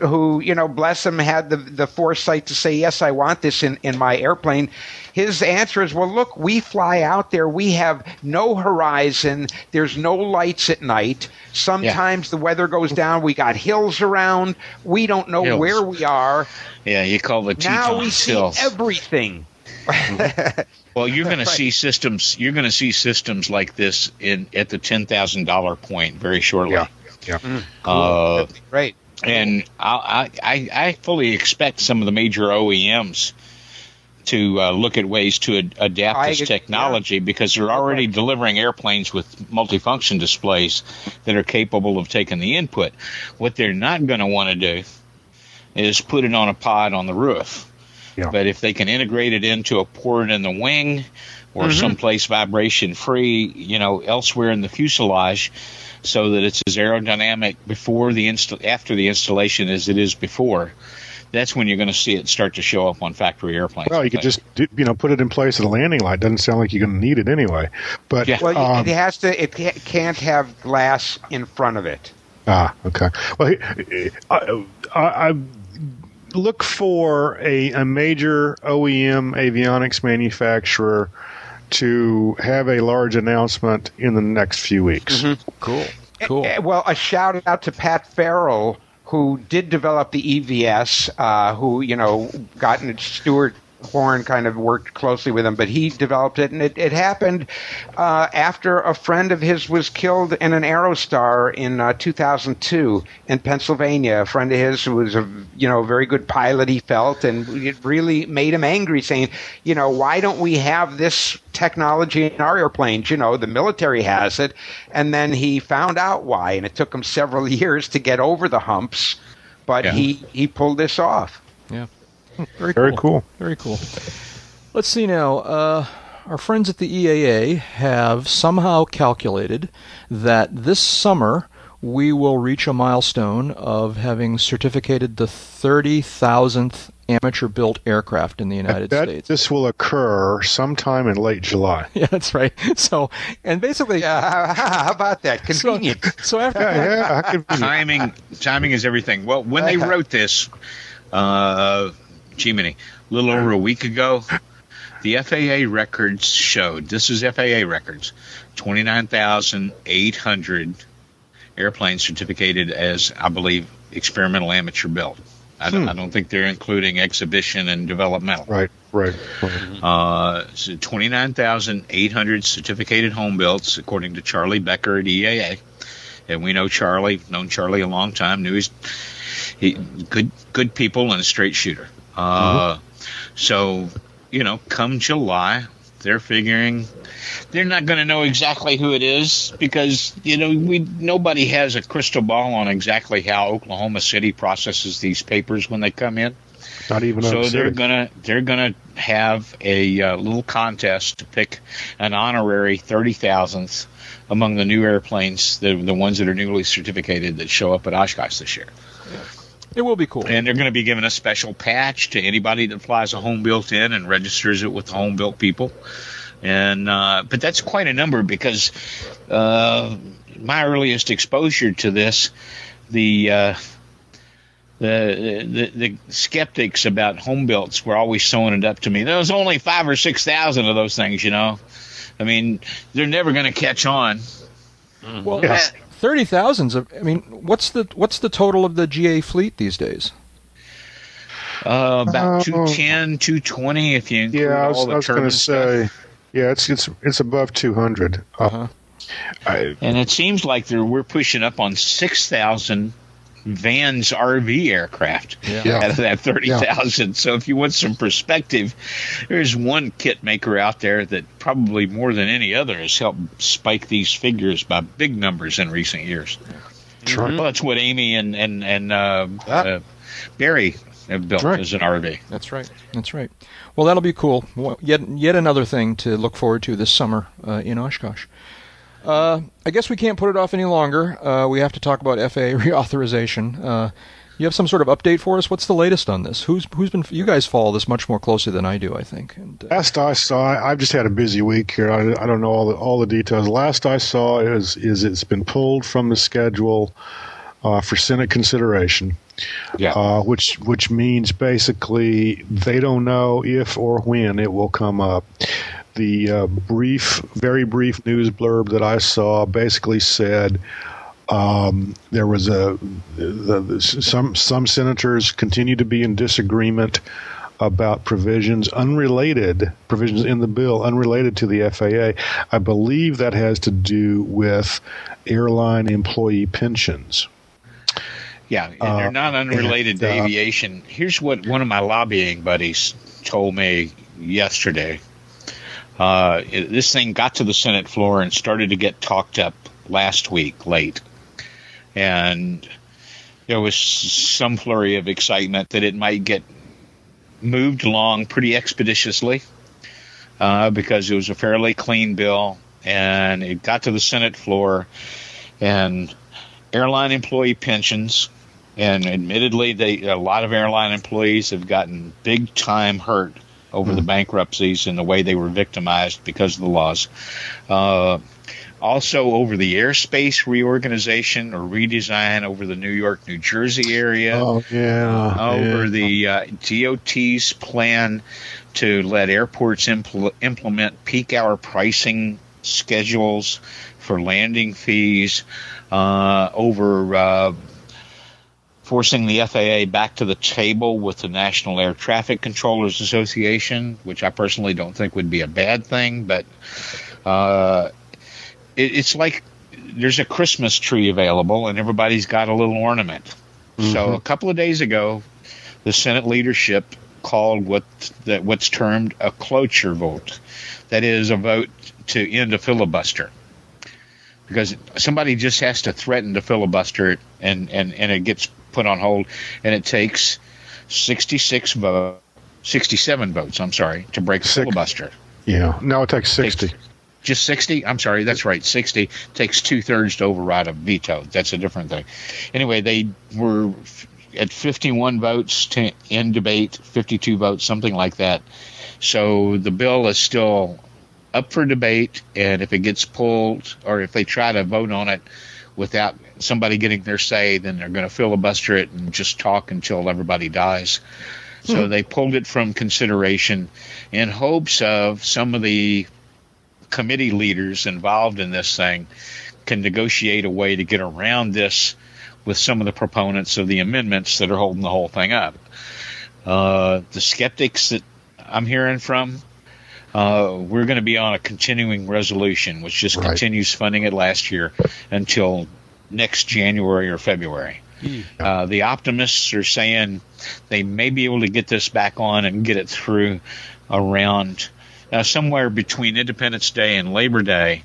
who you know bless him had the the foresight to say yes I want this in in my airplane his answer is well look we fly out there we have no horizon there's no lights at night sometimes the weather goes down we got hills around we don't know Hills. where we are Yeah, you call the now we Tetons see hills. everything <laughs> Well, you're going Right. to see systems. You're going to see systems like this in at the ten thousand dollar point very shortly. Yeah. Yeah. Uh, right and I, I I fully expect some of the major OEMs to uh, look at ways to ad- adapt I this agree, technology because they're already delivering airplanes with multifunction displays that are capable of taking the input. What they're not going to want to do is put it on a pod on the roof. Yeah. But if they can integrate it into a port in the wing or someplace vibration free, you know, elsewhere in the fuselage, so that it's as aerodynamic before the insta- after the installation as it is before, that's when you're going to see it start to show up on factory airplanes. Well, you could just do, you know put it in place at a landing light. Doesn't sound like you're going to need it anyway. But Yeah. well um, it has to it can't have glass in front of it Ah, okay. Well, I, I, I look for a, a major OEM avionics manufacturer to have a large announcement in the next few weeks. Cool. Cool. Eh, Well, a shout out to Pat Farrell, who did develop the EVS, uh, who, you know, gotten Stuart Horn kind of worked closely with him, but he developed it, and it, it happened uh, after a friend of his was killed in an Aerostar in uh, 2002 in Pennsylvania. A friend of his who was a you know very good pilot, he felt, and it really made him angry, saying, you know, why don't we have this technology in our airplanes? You know, the military has it, and then he found out why, and it took him several <laughs> years to get over the humps, but Yeah. he he pulled this off. Yeah. Very, Very cool. Very cool. Let's see now. Uh, our friends at the EAA have somehow calculated that this summer we will reach a milestone of having certificated the 30,000th amateur built aircraft in the United that States. this will occur sometime in late July. <laughs> yeah, that's right. So, and basically, Yeah, how about that? so, Convenient. so after Yeah, yeah. I timing timing is everything. Well, when they <laughs> wrote this, uh, many, a little over a week ago, the FAA records showed this is FAA records, twenty nine thousand eight hundred airplanes certificated as I believe experimental amateur built. I don't, I don't think they're including exhibition and developmental. right, right. right. Uh, so 29,800 certificated home builds, according to Charlie Becker at EAA. And we know Charlie, known Charlie a long time, knew he's he, good, good people and a straight shooter. Uh, So, you know, come July, they're figuring they're not going to know exactly who it is because you know we nobody has a crystal ball on exactly how Oklahoma City processes these papers when they come in. Not even So they're city. gonna they're gonna have a uh, little contest to pick an honorary thirty thousandth among the new airplanes, the the ones that are newly certificated that show up at Oshkosh this year. It will be cool. And they're going to be giving a special patch to anybody that flies a home built in and registers it with the home built people. And uh, but that's quite a number because uh, my earliest exposure to this, the uh, the, the the skeptics about home builts were always sewing it up to me. There was only five or six thousand of those things, you know. I mean, they're never going to catch on. Well, Yes. Thirty thousands. Of, I mean, what's the what's the total of the GA fleet these days? Uh, about Oh. 210, 220 if you include Yeah, I was, all I was going to say. Yeah, it's it's it's above 200. Uh, Uh-huh. I, And it seems like there, we're pushing up on 6,000 Vans RV aircraft Yeah. out of that 30,000. So if you want some perspective, there's one kit maker out there that probably more than any other has helped spike these figures by big numbers in recent years. that's right. Well, that's what Amy and, and, and uh, Ah. uh, Barry have built Right. as an RV. That's right. That's right. Well, that'll be cool. Well, Yet, yet another thing to look forward to this summer uh, in Oshkosh. Uh, I guess we can't put it off any longer. Uh, we have to talk about FAA <laughs> reauthorization. Uh, you have some sort of update for us? What's the latest on this? Who's who's been? You guys follow this much more closely than I do, I think. And, uh, Last I saw, I've just had a busy week here. I, I don't know all the all the details. Last I saw is is it's been pulled from the schedule uh, for Senate consideration, Yeah. uh, which which means basically they don't know if or when it will come up. The uh, brief, very brief news blurb that I saw basically said um, there was a the, the, some some senators continue to be in disagreement about provisions unrelated provisions in the bill unrelated to the FAA. I believe that has to do with airline employee pensions. Yeah, and Uh, they're not unrelated to and, uh, aviation. Here's what one of my lobbying buddies told me yesterday. Uh, it- this thing got to the Senate floor and started to get talked up last week late, and there was some flurry of excitement that it might get moved along pretty expeditiously uh, because it was a fairly clean bill, and it got to the Senate floor, and airline employee pensions and admittedly they a lot of airline employees have gotten big time hurt over the bankruptcies and the way they were victimized because of the laws. Uh, also over the airspace reorganization or redesign over the New York New Jersey area. Oh yeah, over yeah. the uh, DOT's plan to let airports impl- implement peak hour pricing schedules for landing fees, uh, over uh, forcing the FAA back to the table with the National Air Traffic Controllers Association, which I personally don't think would be a bad thing, but uh, it, it's like there's a Christmas tree available and everybody's got a little ornament. So a couple of days ago, the Senate leadership called what that what's termed a cloture vote. That is a vote to end a filibuster. Because somebody just has to threaten to filibuster it and, and, and it gets put on hold and it takes 66 vote 67 votes, I'm sorry, to break Six. filibuster. yeah. Now it takes sixty. Takes- just 60? I'm sorry, that's right. 60 takes two thirds to override a veto. That's a different thing. Anyway, they were at 51 votes to end debate, 52 votes, something like that. So the bill is still up for debate, and if it gets pulled or if they try to vote on it without somebody getting their say, then they're going to filibuster it and just talk until everybody dies. So they pulled it from consideration in hopes of some of the committee leaders involved in this thing can negotiate a way to get around this with some of the proponents of the amendments that are holding the whole thing up. Uh, the skeptics that I'm hearing from, uh, we're going to be on a continuing resolution, which just Right. continues funding it last year until next January or February. Uh, the optimists are saying they may be able to get this back on and get it through around uh, somewhere between Independence Day and Labor Day.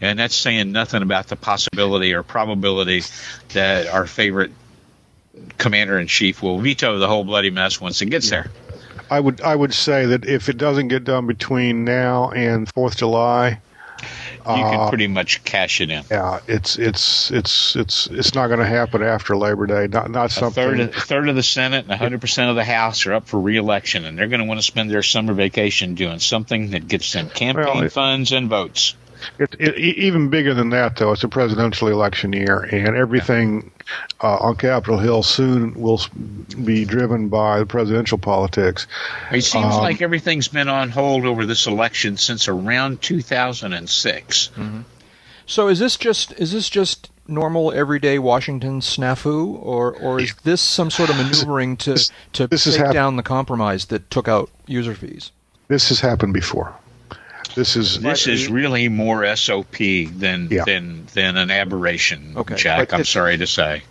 And that's saying nothing about the possibility or probability that our favorite commander in chief will veto the whole bloody mess once it gets there. I would I would say that if it doesn't get done between now and Fourth July, You can Uh, pretty much cash it in. yeah, it's it's it's it's it's not going to happen after Labor Day. Not not A something. third, of, a third of the Senate and 100% of the House are up for reelection, and they're going to want to spend their summer vacation doing something that gets them campaign Well, it- funds and votes. It, it, e- even bigger than that, though, it's a presidential election year, and everything uh, on Capitol Hill soon will be driven by the presidential politics. It seems Um, like everything's been on hold over this election since around 2006. So is this just is this just normal everyday Washington snafu, or or is this some sort of maneuvering to to this take hap- down the compromise that took out user fees? This has happened before. This is This is really more SOP than Yeah. than than an aberration, Okay. Jack. But I'm sorry to say.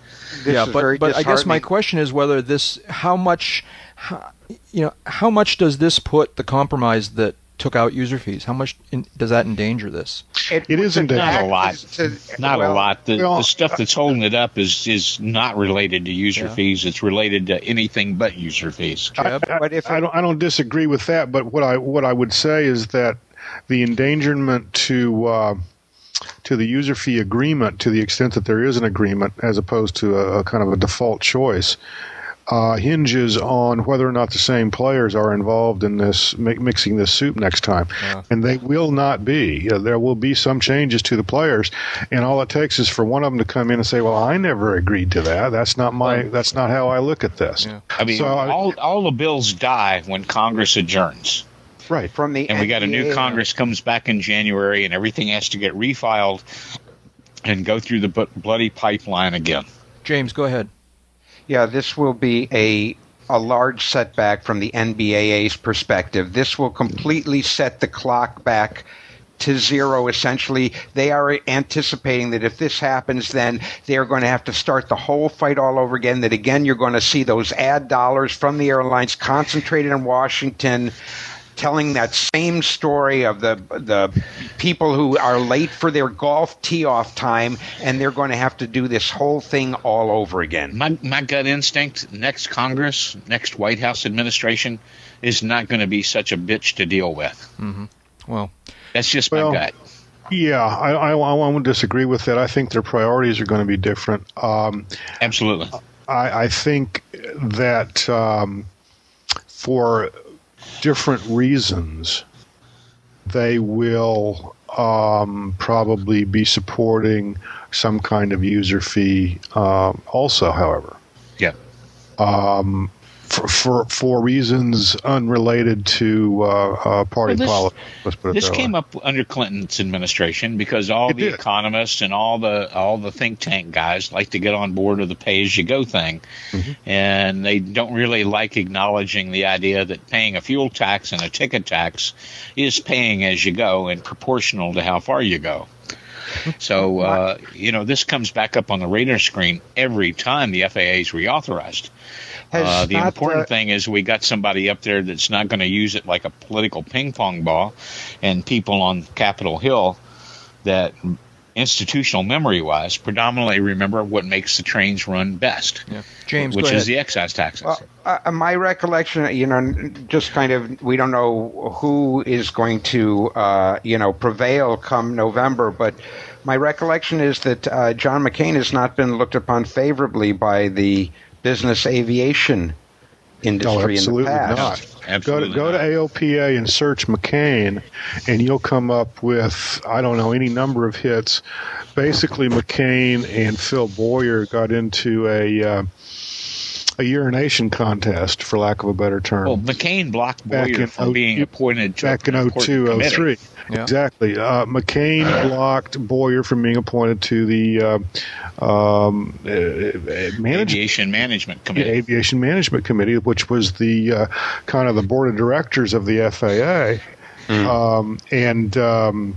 Yeah, but but I guess my question is whether this how much how, you know how much does this put the compromise that took out user fees? How much in, does that endanger this? It is was indeed. Not a lot. to- Not well, a lot. The, well, the stuff that's holding it up is is not related to user Yeah. fees. It's related to anything but user fees. Jeb? I, But if I it- don't, I don't disagree with that. But what I what I would say is that the endangerment to uh, to the user fee agreement, to the extent that there is an agreement, as opposed to a, a kind of a default choice, uh, hinges on whether or not the same players are involved in this mi- mixing this soup next time, Yeah. and they will not be. You know, there will be some changes to the players, and all it takes is for one of them to come in and say, "Well, I never agreed to that. That's not my. That's not how I look at this." Yeah. I mean, So I- all all the bills die when Congress adjourns, Right. from the and we got a new Congress comes back in January, and everything has to get refiled and go through the bu- bloody pipeline again. James, go ahead. Yeah, this will be a a large setback from the NBAA's perspective. This will completely set the clock back to zero essentially they are anticipating that if this happens then they're going to have to start the whole fight all over again that again you're going to see those ad dollars from the airlines concentrated in Washington telling that same story of the the people who are late for their golf tee off time and they're going to have to do this whole thing all over again My my gut instinct: next Congress, next White House administration is not going to be such a bitch to deal with. Well, That's just Well, my gut. Yeah, I, I, I won't disagree with that. I think their priorities are going to be different. Um, Absolutely. I, I think that um, for different reasons, they will um, probably be supporting some kind of user fee. Um, also, however, Yeah. um, for, for for reasons unrelated to uh, uh, party Well, this- politics. Let's put it This came way. up under Clinton's administration because all It the did. economists and all the all the think tank guys like to get on board with the pay as you go thing, Mm-hmm. and they don't really like acknowledging the idea that paying a fuel tax and a ticket tax is paying as you go and proportional to how far you go. <laughs> So uh, you know this comes back up on the radar screen every time the FAA is reauthorized. Has Uh, the not, important uh, thing is we got somebody up there that's not going to use it like a political ping pong ball, and people on Capitol Hill that institutional memory wise predominantly remember what makes the trains run best, yeah. James, which is the excise taxes. Well, uh, my recollection, you know, just kind of, we don't know who is going to, uh, you know, prevail come November, but my recollection is that uh, John McCain has not been looked upon favorably by the business aviation industry No, in the absolutely past. not. Absolutely go to go not. to AOPA and search McCain, and you'll come up with I don't know any number of hits. Basically, McCain and Phil Boyer got into a uh, a urination contest, for lack of a better term. well, McCain blocked Back Boyer from oh- being appointed to back in an important 02, 03. Yeah. Exactly. Uh, McCain blocked Boyer from being appointed to the uh, um, uh, uh, management Aviation Management the Committee. Aviation Management Committee, which was the uh, kind of the board of directors of the FAA, um, and um,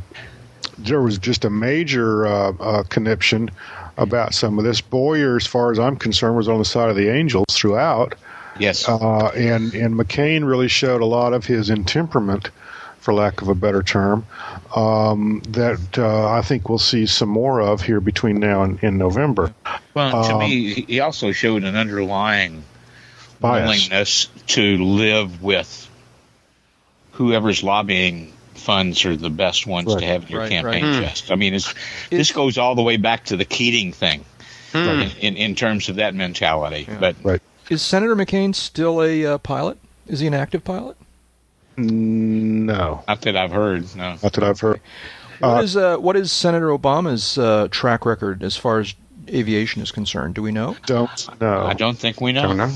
there was just a major uh, uh, conniption about some of this. Boyer, as far as I'm concerned, was on the side of the Angels throughout, Yes. uh, and and McCain really showed a lot of his intemperament. For lack of a better term, um, that uh, I think we'll see some more of here between now and, and November. Well, to Um, me, he also showed an underlying Bias. willingness to live with whoever's lobbying funds are the best ones Right. to have in your Right, campaign right. chest. I mean, it's, this goes all the way back to the Keating thing Hmm. in, in, in terms of that mentality. Yeah. But Right. Is Senator McCain still a uh, pilot? Is he an active pilot? No, not that I've heard. No. not that I've heard. What Uh, is uh, what is Senator Obama's uh, track record as far as aviation is concerned? Do we know? Don't know. I don't think we know. Don't know.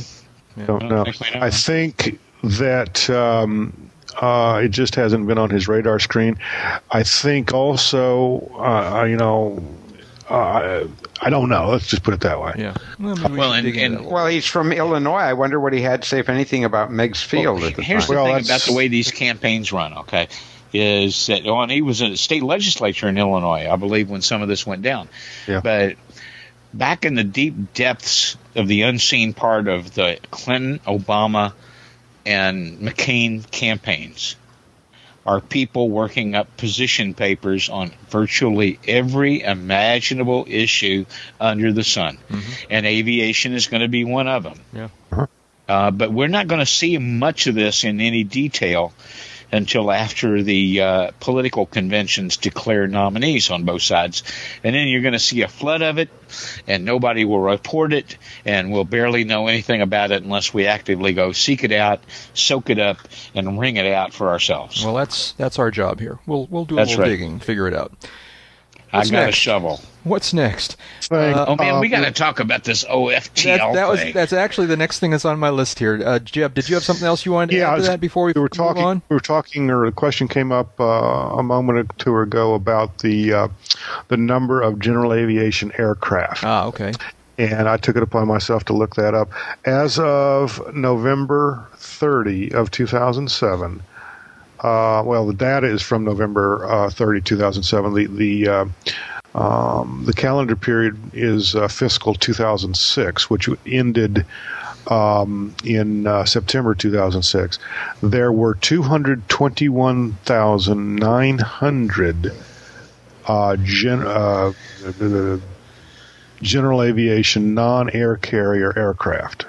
Don't I know. don't think know. I think that um, uh, it just hasn't been on his radar screen. I think also, uh, you know, uh, I don't know. Let's just put it that way. Yeah. Well, we Well, and- and- Well, he's from Illinois. I wonder what he had to say, if anything, about Meigs Field Well, at the here's time. the Well, thing about the way these campaigns run. Okay, is that oh, and he was in the state legislature in Illinois, I believe, when some of this went down. Yeah. But back in the deep depths of the unseen part of the Clinton, Obama, and McCain campaigns are people working up position papers on virtually every imaginable issue under the sun. And aviation is going to be one of them. Yeah. Uh, but we're not going to see much of this in any detail until after the uh, political conventions declare nominees on both sides. And then you're going to see a flood of it, and nobody will report it, and we'll barely know anything about it unless we actively go seek it out, soak it up, and wring it out for ourselves. Well, that's that's our job here. We'll we'll do a That's little right. digging, figure it out. What's got next? a shovel. What's next? Thing, Oh man, we uh, got to talk about this OFTL That, that was thing. that's actually the next thing that's on my list here. Uh, Jeb, did you have something else you wanted to Yeah, add to was- that before we, we were move talking. on? We were talking, or a question came up uh, a moment or two ago about the uh, the number of general aviation aircraft, Ah, okay. and I took it upon myself to look that up. As of November 30 of 2007, uh, well, the data is from November uh, 30, 2007. The the uh, um, the calendar period is uh, fiscal 2006, which ended um, in uh, September 2006. There were 221,900 uh, gen, uh, uh, general aviation non-air carrier aircraft,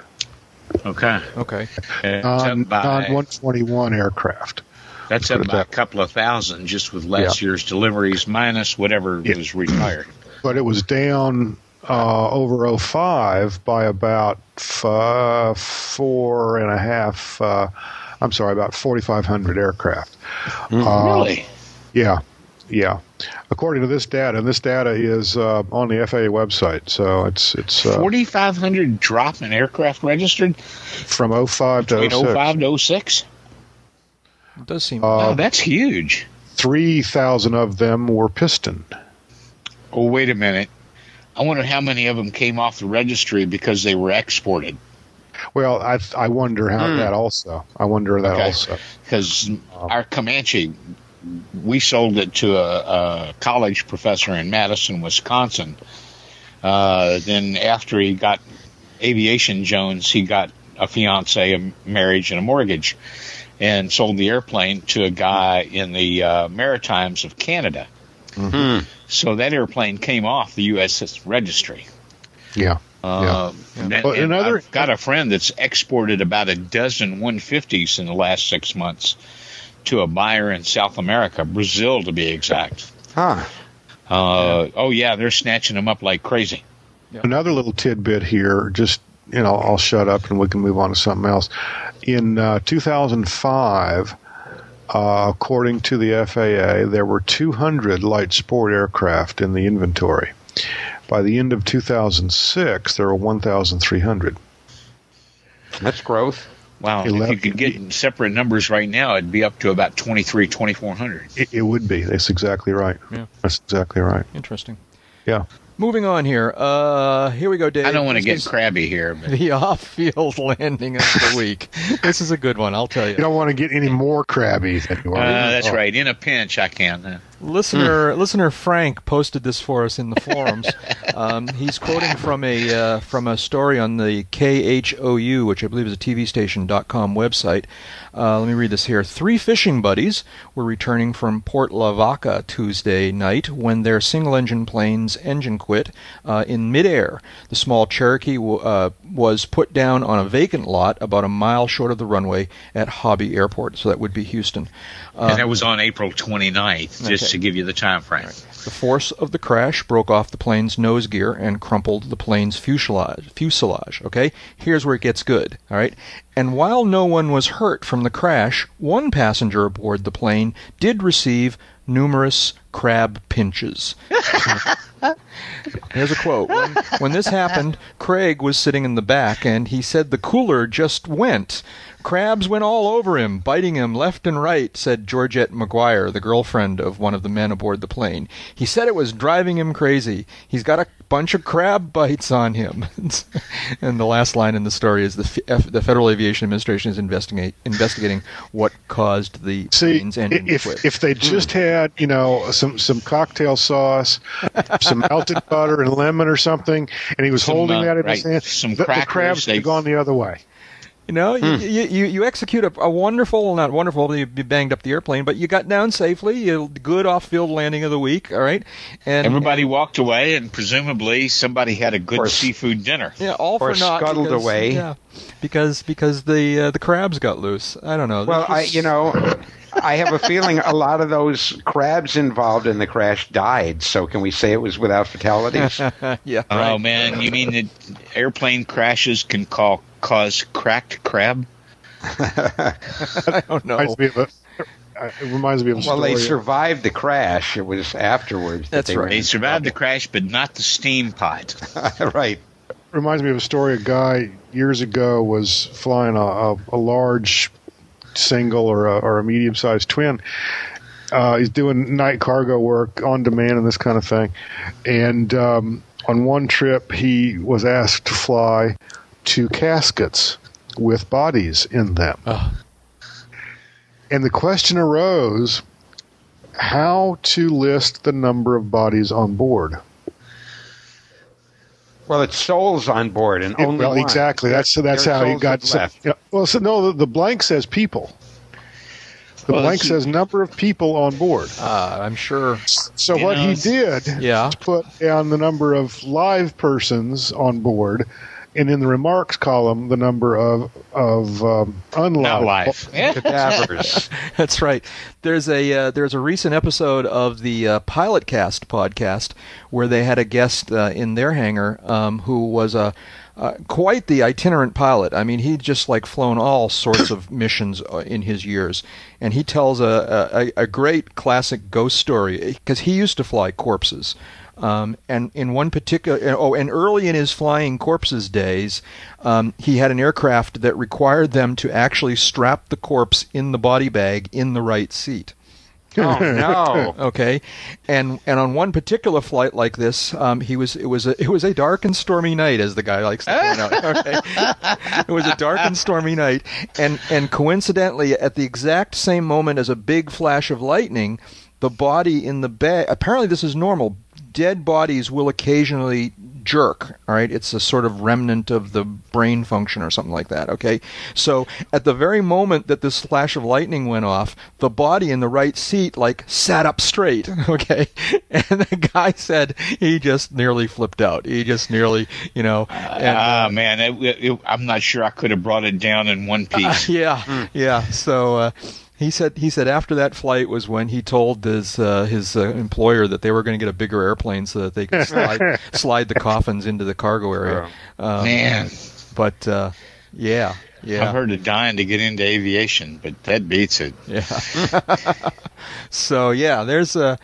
okay. Okay. That's non 121 aircraft. That's put up it by a couple of thousand just with last year's deliveries minus whatever Yeah. was retired. but it was down uh, over 05 by about f- uh, four and a half. Uh, I'm sorry, about 4,500 aircraft. Uh, really? Yeah, yeah. According to this data, and this data is uh, on the FAA website, so it's it's uh, 4,500 drop in aircraft registered from 05 to between 06. 05 to 06? It does seem. oh, that's huge. 3,000 of them were piston. Oh, wait a minute. I wonder how many of them came off the registry because they were exported. Well, I I wonder how Hmm. that also. I wonder that Okay. also. Because our Comanche, we sold it to a, a college professor in Madison, Wisconsin. Uh, then after he got aviation Jones, he got a fiance, a marriage, and a mortgage, and sold the airplane to a guy in the uh, Maritimes of Canada. So that airplane came off the USS registry. Yeah. Uh, and- Well, and another- I've got a friend that's exported about a dozen 150s in the last six months to a buyer in South America, Brazil to be exact. Huh. Uh, Oh yeah, they're snatching them up like crazy. Another little tidbit here, just you know, I'll shut up and we can move on to something else. In uh, 2005, uh, according to the FAA, there were 200 light sport aircraft in the inventory. By the end of 2006, there were 1,300. That's growth. Wow, if you could get separate numbers right now, it'd be up to about 23, 2400. It, it would be. That's exactly right. Yeah. That's exactly right. Interesting. Yeah. Moving on here. Uh, here we go, Dave. I don't want to get crabby here, but the <laughs> off-field landing of the <laughs> week. This is a good one, I'll tell You you. don't want to get any more crabby than you uh, are. Oh. that's right. In a pinch, I can. Listener, listener Frank posted this for us in the <laughs> forums. um, he's quoting from a uh, from a story on the KHOU, which I believe is a TV station.com website. Uh, let me read this here. Three fishing buddies were returning from Port Lavaca Tuesday night when their single-engine plane's engine quit uh, in midair. The small Cherokee w- uh, was put down on a vacant lot about a mile short of the runway at Hobby Airport, so that would be Houston. Uh, and that was on April 29th, just Okay. to give you the time frame. The force of the crash broke off the plane's nose gear and crumpled the plane's fuselage. Fuselage. Okay, here's where it gets good. All right, and while no one was hurt from the crash, one passenger aboard the plane did receive numerous crab pinches. <laughs> Here's a quote. When, when this happened, Craig was sitting in the back, and he said the cooler just went. Crabs went all over him, biting him left and right, said Georgette McGuire, the girlfriend of one of the men aboard the plane. He said it was driving him crazy. He's got a bunch of crab bites on him. <laughs> and the last line in the story is the, F- the Federal Aviation Administration is investigate, investigating what caused the See, plane's engine if quit. if they just had you know some some cocktail sauce, <laughs> some melted <laughs> butter and lemon or something, and he was Some, holding uh, that in right, his hand, some the, the crabs would they- have gone the other way. You know, Hmm. you, you, you, you execute a, a wonderful, not wonderful, you banged up the airplane, but you got down safely. You good off-field landing of the week, all right? And Everybody walked away, and presumably somebody had a good course. seafood dinner. yeah, all or for naught scuttled because, away. Yeah, because because the uh, the crabs got loose. I don't know. Well, This I, you know, I have a feeling a lot of those crabs involved in the crash died. So can we say it was without fatalities? <laughs> yeah, Oh right. man, you mean that airplane crashes can call, cause cracked crab? <laughs> I don't know. Reminds me of a, it reminds me of a well, they survived the crash. It was afterwards. that That's they right. They in survived the crash, but not the steam pot. <laughs> right. reminds me of a story. A guy years ago was flying a, a, a large single or a, or a medium sized twin. Uh, he's doing night cargo work on demand and this kind of thing. And um, on one trip, he was asked to fly two caskets with bodies in them. Ugh. And the question arose how to list the number of bodies on board. Well, it's souls on board and It- only well, one. exactly. That's that's Their how he souls got. have So, left. yeah, well, so no, the, the blank says people. The Well, blank he- says number of people on board. Uh, I'm sure. So You what know, he did Yeah. put down the number of live persons on board, and in the remarks column the number of of um, unlive. Not <laughs> cadavers. <laughs> That's right. There's a uh, there's a recent episode of the uh, Pilot Cast podcast where they had a guest uh, in their hangar um, who was a uh, quite the itinerant pilot. I mean, he'd just like flown all sorts of <coughs> missions uh, in his years, and he tells a a, a great classic ghost story because he used to fly corpses. Um, and in one particular, oh, and early in his flying corpses days, um, he had an aircraft that required them to actually strap the corpse in the body bag in the right seat. oh no! <laughs> Okay, and and on one particular flight like this, um, he was it was a it was a dark and stormy night, as the guy likes to point out. <laughs> Okay, it was a dark and stormy night, and and coincidentally, at the exact same moment as a big flash of lightning, the body in the bag. Apparently, this is normal. Dead bodies will occasionally jerk. All right, it's a sort of remnant of the brain function or something like that. Okay, so at the very moment that this flash of lightning went off, the body in the right seat like sat up straight. <laughs> Okay, and the guy said he just nearly flipped out. He just nearly, you know, Ah man, it, it, I'm not sure I could have brought it down in one piece. <laughs> yeah, yeah. So uh, he said he said after that flight was when he told his uh, his uh, employer that they were going to get a bigger airplane so that they could slide <laughs> slide the coffins into the cargo area. Um, man, but uh, yeah, yeah, I've heard of dying to get into aviation, but that beats it. yeah. <laughs> so yeah, there's a.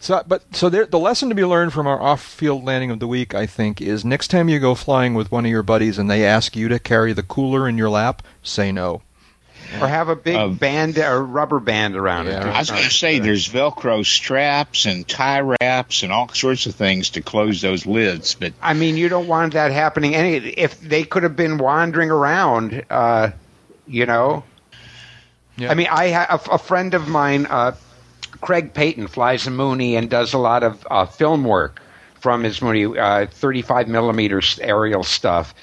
So, but so there, the lesson to be learned from our off-field landing of the week, I think, is next time you go flying with one of your buddies and they ask you to carry the cooler in your lap, say no. Or have a big Um, band or rubber band around Yeah, it. I was going to say there's Velcro straps and tie wraps and all sorts of things to close those lids, but I mean, you don't want that happening. Any if they could have been wandering around, uh, you know. Yeah. I mean, I have a, a friend of mine, uh, Craig Payton, flies a Mooney and does a lot of uh, film work from his Mooney, uh, 35 millimeter aerial stuff.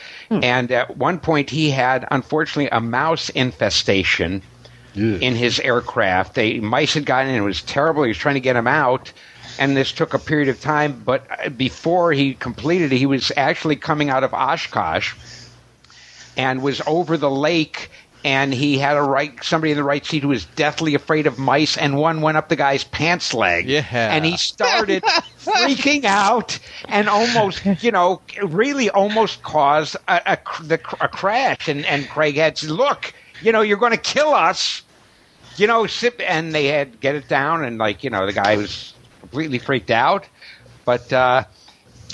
And at one point, he had unfortunately a mouse infestation in his aircraft. They mice had gotten in; it was terrible. He was trying to get him out, and this took a period of time. But uh, before he completed it, he was actually coming out of Oshkosh and was over the lake. And he had a right somebody in the right seat who was deathly afraid of mice, and one went up the guy's pants leg. Yeah. And he started freaking out and almost, you know, really almost caused a, a, the, a crash. And, and Craig had said, look, you know, you're going to kill us. You know, sip. And they had get it down, and like, you know, the guy was completely freaked out. But uh,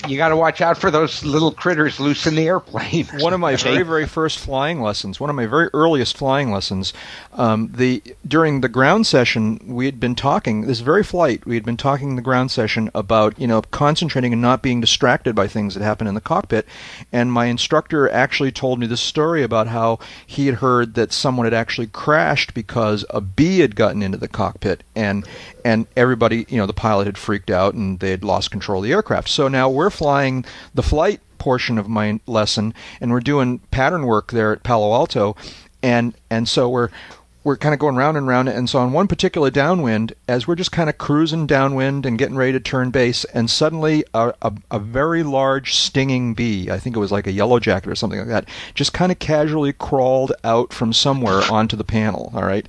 you got to watch out for those little critters loose in the airplane. <laughs> one of my very very first flying lessons, one of my very earliest flying lessons, um, the during the ground session we had been talking this very flight we had been talking in the ground session about you know concentrating and not being distracted by things that happen in the cockpit, and my instructor actually told me this story about how he had heard that someone had actually crashed because a bee had gotten into the cockpit and and everybody you know the pilot had freaked out and they had lost control of the aircraft. So now we're flying the flight portion of my lesson and we're doing pattern work there at Palo Alto and and so we're we're kind of going round and round and so on one particular downwind as we're just kind of cruising downwind and getting ready to turn base and suddenly a, a, a very large stinging bee i think it was like a yellow jacket or something like that just kind of casually crawled out from somewhere onto the panel all right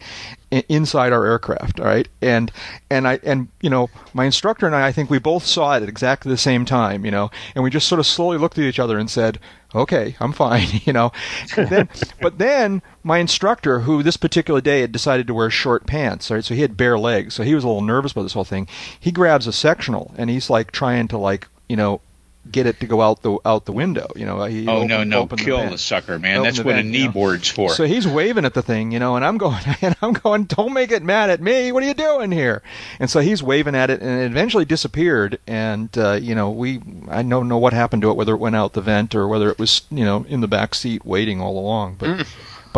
inside our aircraft all right? And and i and you know my instructor and i i think we both saw it at exactly the same time you know? And we just sort of slowly looked at each other and said okay i'm fine <laughs> you know. Then, but then my instructor who this particular day had decided to wear short pants right so he had bare legs so he was a little nervous about this whole thing he grabs a sectional and he's like trying to like you know get it to go out the out the window you know he Oh no, opened- no, opened kill vent. the sucker, man. That's the what a knee you know. board's for. So he's waving at the thing, you know, and I'm going, <laughs> and I'm going, don't make it mad at me. What are you doing here? And so he's waving at it, and it eventually disappeared. And uh, you know, we, I don't know what happened to it, whether it went out the vent or whether it was, you know, in the back seat waiting all along. But,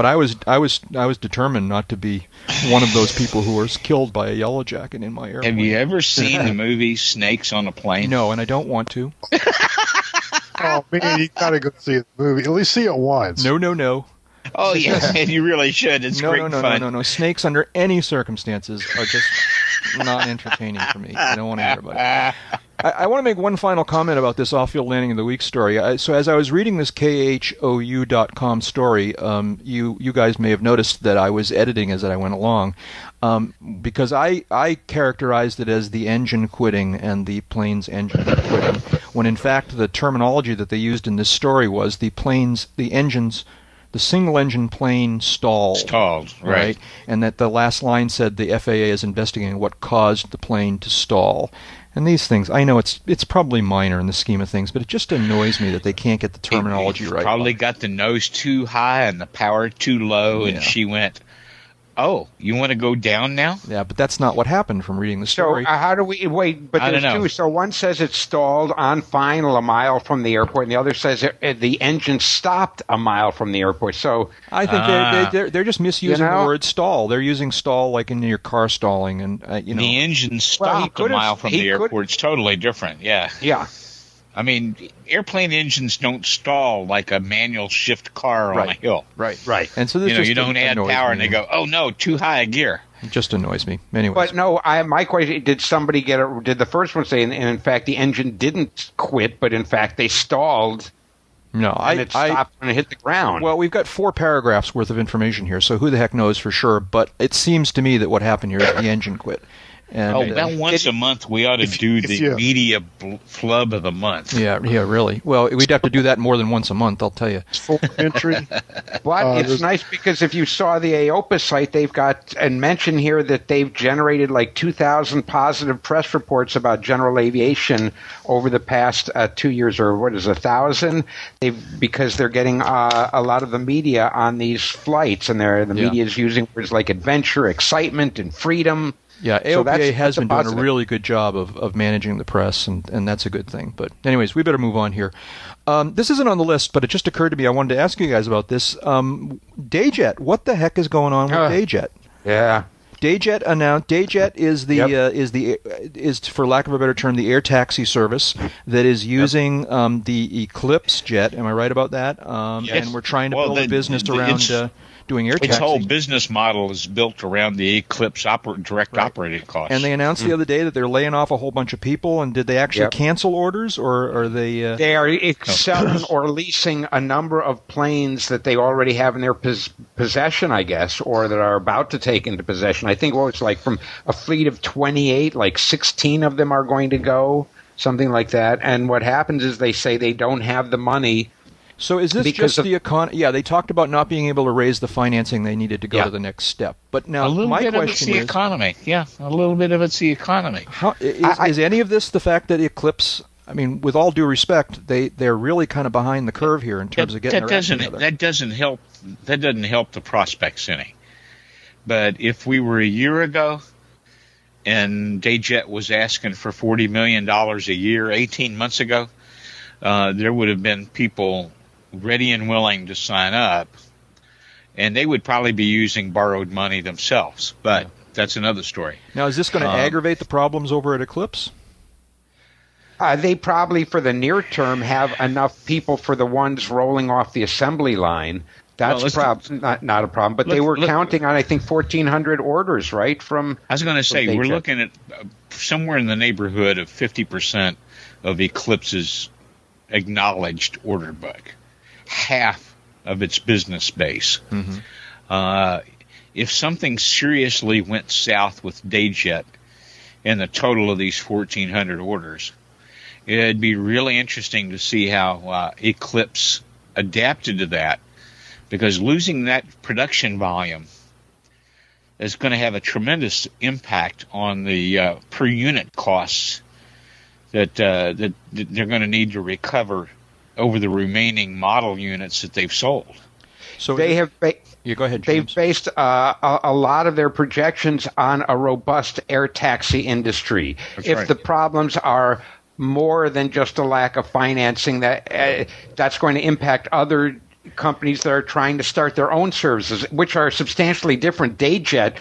but I was, I was, I was determined not to be one of those people who was killed by a yellow jacket in my airplane. Have you ever seen the <laughs> movie Snakes on a Plane? No, and I don't want to. <laughs> Oh man, you gotta go see the movie. At least see it once. No, no, no. Oh yeah, <laughs> and you really should. It's no, great no, no, fun. no, no, no. Snakes under any circumstances are just not entertaining for me. I don't want to hear about it. I, I want to make one final comment about this off-field landing of the week story. I, so as I was reading this khou.com story, um, you you guys may have noticed that I was editing as I went along, um, because I I characterized it as the engine quitting and the plane's engine quitting, when in fact the terminology that they used in this story was the plane's the engines. The single engine plane stalled Stalled, right. right? And that the last line said the FAA is investigating what caused the plane to stall. And these things, I know it's it's probably minor in the scheme of things, but it just annoys me that they can't get the terminology He right. Probably got the nose too high and the power too low, Yeah. and she went, "Oh, you want to go down now?" Yeah, but that's not what happened from reading the So story. uh, how do we wait? But I there's don't know. two. So one says it stalled on final a mile from the airport, and the other says it, it- the engine stopped a mile from the airport. So I think Ah. they're, they're they're just misusing You know? the word stall. They're using stall like in your car stalling, and uh, you know. the engine Well, stopped a mile from the airport. It's totally different. Yeah, yeah, I mean, airplane engines don't stall like a manual shift car on Right. a hill. right, right. And so this You know, just you don't add power, me. and they go, "Oh no, too high a gear." It just annoys me. Anyway, But no, I, my question: Did somebody get it? Did the first one say, and, and in fact, the engine didn't quit, but in fact, they stalled no, I, and it I stopped when it hit the ground? Well, we've got four paragraphs worth of information here, so who the heck knows for sure? But it seems to me that what happened here is the engine quit. And, Oh, uh, about once a month, we ought to do if the you- media bl- flub of the month. yeah, yeah, really. Well, we'd have to do that more than once a month, I'll tell you. Full entry. <laughs> But Uh, it's nice because if you saw the AOPA site, they've got and mention here that they've generated like 2,000 positive press reports about general aviation over the past uh, two years, or what is a thousand? They've because they're getting uh, a lot of the media on these flights, and they're the Yeah. media is using words like adventure, excitement, and freedom. Yeah, So AOPA that's- has that's a been doing a really good job of, of managing the press, and, and that's a good thing. But, anyways, we better move on here. Um, this isn't on the list, but it just occurred to me. I wanted to ask you guys about this. Um, Dayjet, what the heck is going on with Uh. Dayjet? Yeah. Dayjet announced. Dayjet is the Yep. uh, is the is for lack of a better term the air taxi service that is using um, the Eclipse jet. Am I right about that? Um, Yes. And we're trying to Well, build a business the- around it's- uh, doing air Its whole business model is built around the Eclipse oper- direct Right. operating costs. and they announced the other day that they're laying off a whole bunch of people. And did they actually Yep. cancel orders, or are they? Uh, They are selling or leasing a number of planes that they already have in their pos- possession, I guess, or that are about to take into possession. I think what it's like from a fleet of 28, like 16 of them are going to go, something like that. And what happens is they say they don't have the money So is this Because just of- the econ? Yeah, they talked about not being able to raise the financing they needed to go Yeah. to the next step. But now a little my bit of it's question the is, economy. Yeah, a little bit of it's the economy. how is, I- I- is any of this the fact that Eclipse? I mean, with all due respect, they they're really kind of behind the curve here in terms that, of getting that their act doesn't together. that doesn't help that doesn't help the prospects any. But if we were a year ago and Dayjet was asking for forty million dollars a year eighteen months ago, uh, there would have been people ready and willing to sign up, and they would probably be using borrowed money themselves. But that's another story. now, is this going to Um, aggravate the problems over at Eclipse? Uh, they probably, for the near term, have enough people for the ones rolling off the assembly line. That's let's- prob- not not a problem. But they were look- counting on, I think, fourteen hundred orders, right? From I was going to say we're Dayjet. looking at uh, somewhere in the neighborhood of 50% of Eclipse's acknowledged order book, half of its business base. Uh, if something seriously went south with Dayjet and the total of these 1,400 orders, it'd be really interesting to see how uh, Eclipse adapted to that because losing that production volume is going to have a tremendous impact on the uh, per unit costs that uh, that, that they're going to need to recover over the remaining model units that they've sold. So they have ba- Yeah, go ahead, they've based uh, a, a lot of their projections on a robust air taxi industry. That's if right. the problems are more than just a lack of financing, that uh, that's going to impact other companies that are trying to start their own services, which are substantially different. Dayjet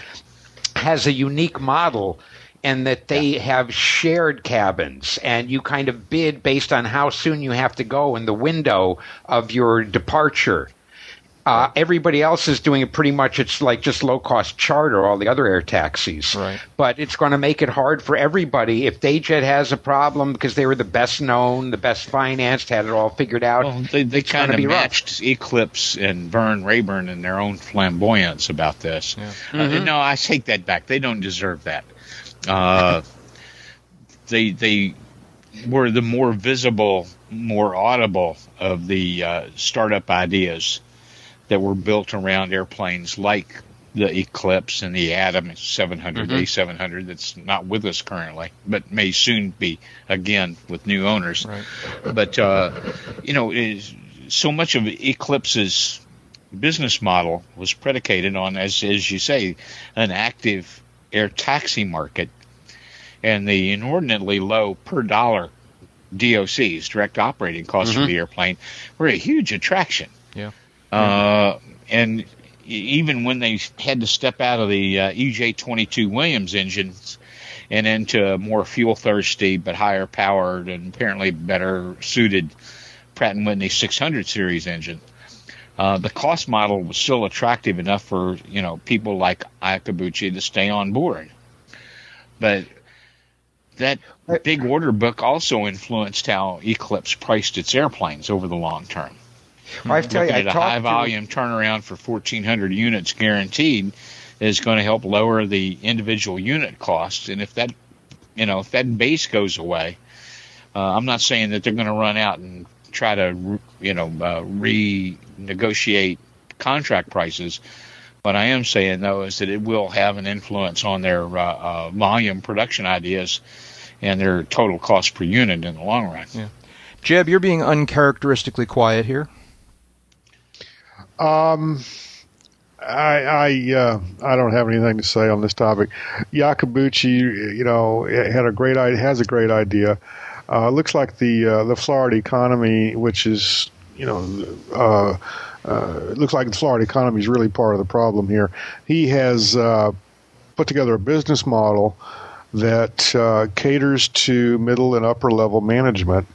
has a unique model in that they have shared cabins and you kind of bid based on how soon you have to go in the window of your departure. Uh, everybody else is doing it pretty much. It's like just low cost charter, all the other air taxis. Right. But it's going to make it hard for everybody. If Dayjet has a problem because they were the best known, the best financed, had it all figured out, Well, they, they kind of be rough. matched Eclipse and Vern Raburn in their own flamboyance about this. Uh, Mm-hmm. no, I take that back. They don't deserve that. Uh, they they were the more visible, more audible of the uh, startup ideas that were built around airplanes like the Eclipse and the Adam 700, Mm-hmm. A700 that's not with us currently, but may soon be again with new owners. Right. But uh, you know, so much of Eclipse's business model was predicated on, as as you say, an active air taxi market and the inordinately low per dollar DOCs, direct operating costs of the airplane, were a huge attraction. Yeah. Uh, and e- even when they had to step out of the uh, EJ22 Williams engines and into a more fuel thirsty but higher powered and apparently better suited Pratt and Whitney 600 series engine, uh, the cost model was still attractive enough for you know people like Iacobucci to stay on board. But that big order book also influenced how Eclipse priced its airplanes over the long term. Well, I tell you, I at a high to- volume turnaround for 1,400 units guaranteed is going to help lower the individual unit costs. And if that, you know, if that base goes away, uh, I'm not saying that they're going to run out and try to, you know, uh, renegotiate contract prices. What I am saying though is that it will have an influence on their uh, uh, volume production ideas and their total cost per unit in the long run. Jeb, you're being uncharacteristically quiet here. Um, I I uh, I don't have anything to say on this topic. Iacobucci, you know, had a great idea, has a great idea. Uh, looks like the uh, the Florida economy, which is you know, uh, uh, it looks like the Florida economy is really part of the problem here. He has uh, put together a business model that uh, caters to middle and upper level management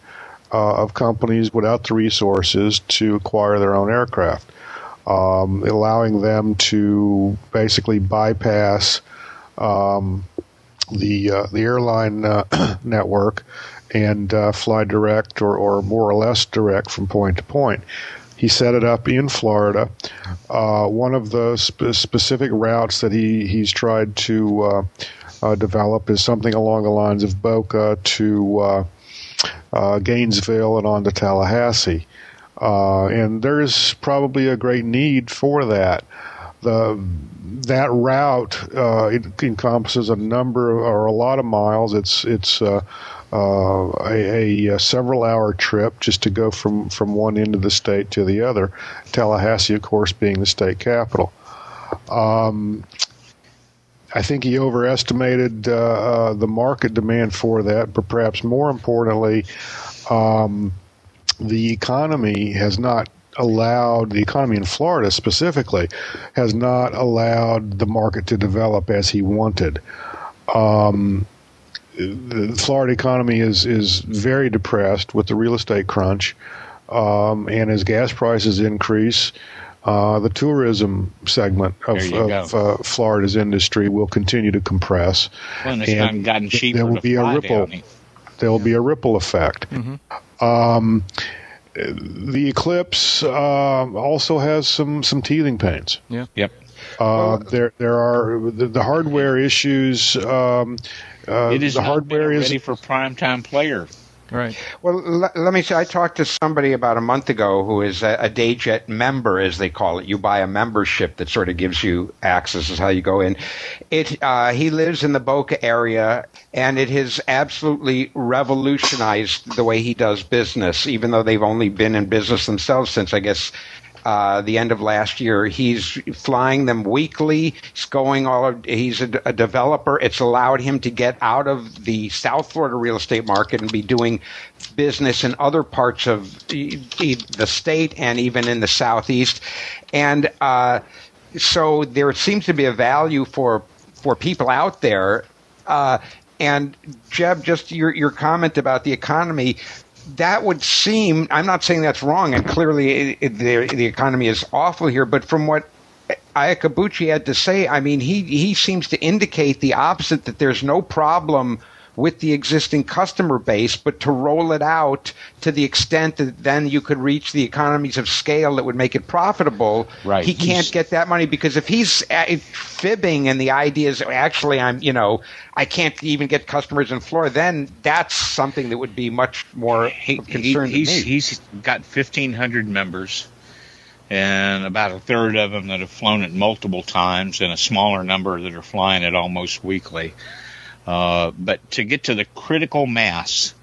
of companies without the resources to acquire their own aircraft um, allowing them to basically bypass um, the uh, the airline uh, <clears throat> network and uh, fly direct or, or more or less direct from point to point. He set it up in Florida. Uh, one of the spe- specific routes that he, he's tried to uh, uh, develop is something along the lines of Boca to uh, uh, Gainesville and on to Tallahassee. uh, and there is probably a great need for that. The that route uh, encompasses a number of, or a lot of miles. It's it's uh, uh, a, a, several hour trip just to go from, from one end of the state to the other. Tallahassee, of course, being the state capital. Um, I think he overestimated uh, uh, the market demand for that, but perhaps more importantly, um, the economy has not allowed the economy in Florida specifically has not allowed the market to develop as he wanted. Um, the Florida economy is is very depressed with the real estate crunch, um, and as gas prices increase, uh, the tourism segment of, of uh, Florida's industry will continue to compress. Well, and gotten cheaper there will be a ripple. There will yeah. be a ripple effect. Mm-hmm. Um, the eclipse uh, also has some some teething pains. Yeah. Yep. Uh, there there are the, the hardware issues. Um, uh, it is the hardware is ready for prime time player. Right. Well, l- let me say, I talked to somebody about a month ago who is a, a DayJet member, as they call it. You buy a membership that sort of gives you access, is how you go in. It. Uh, he lives in the Boca area, and it has absolutely revolutionized the way he does business. Even though they've only been in business themselves since, I guess, uh, the end of last year. He's flying them weekly. He's going all. Of, he's a, a, developer. It's allowed him to get out of the South Florida real estate market and be doing business in other parts of the, the state and even in the southeast. And uh, so there seems to be a value for for people out there. Uh, and Jeb, just your your comment about the economy that would seem, I'm not saying that's wrong, and clearly it, it, the, the economy is awful here, but from what Iacobucci had to say, I mean, he, he seems to indicate the opposite that there's no problem with the existing customer base, but to roll it out to the extent that then you could reach the economies of scale that would make it profitable. Right. He can't get that money because if he's uh, fibbing and the idea is actually I'm, you know, I can't even get customers in Florida, then that's something that would be much more he, concern he, he's, me. He's got 1,500 members and about a third of them that have flown it multiple times, and a smaller number that are flying it almost weekly. Uh, but to get to the critical mass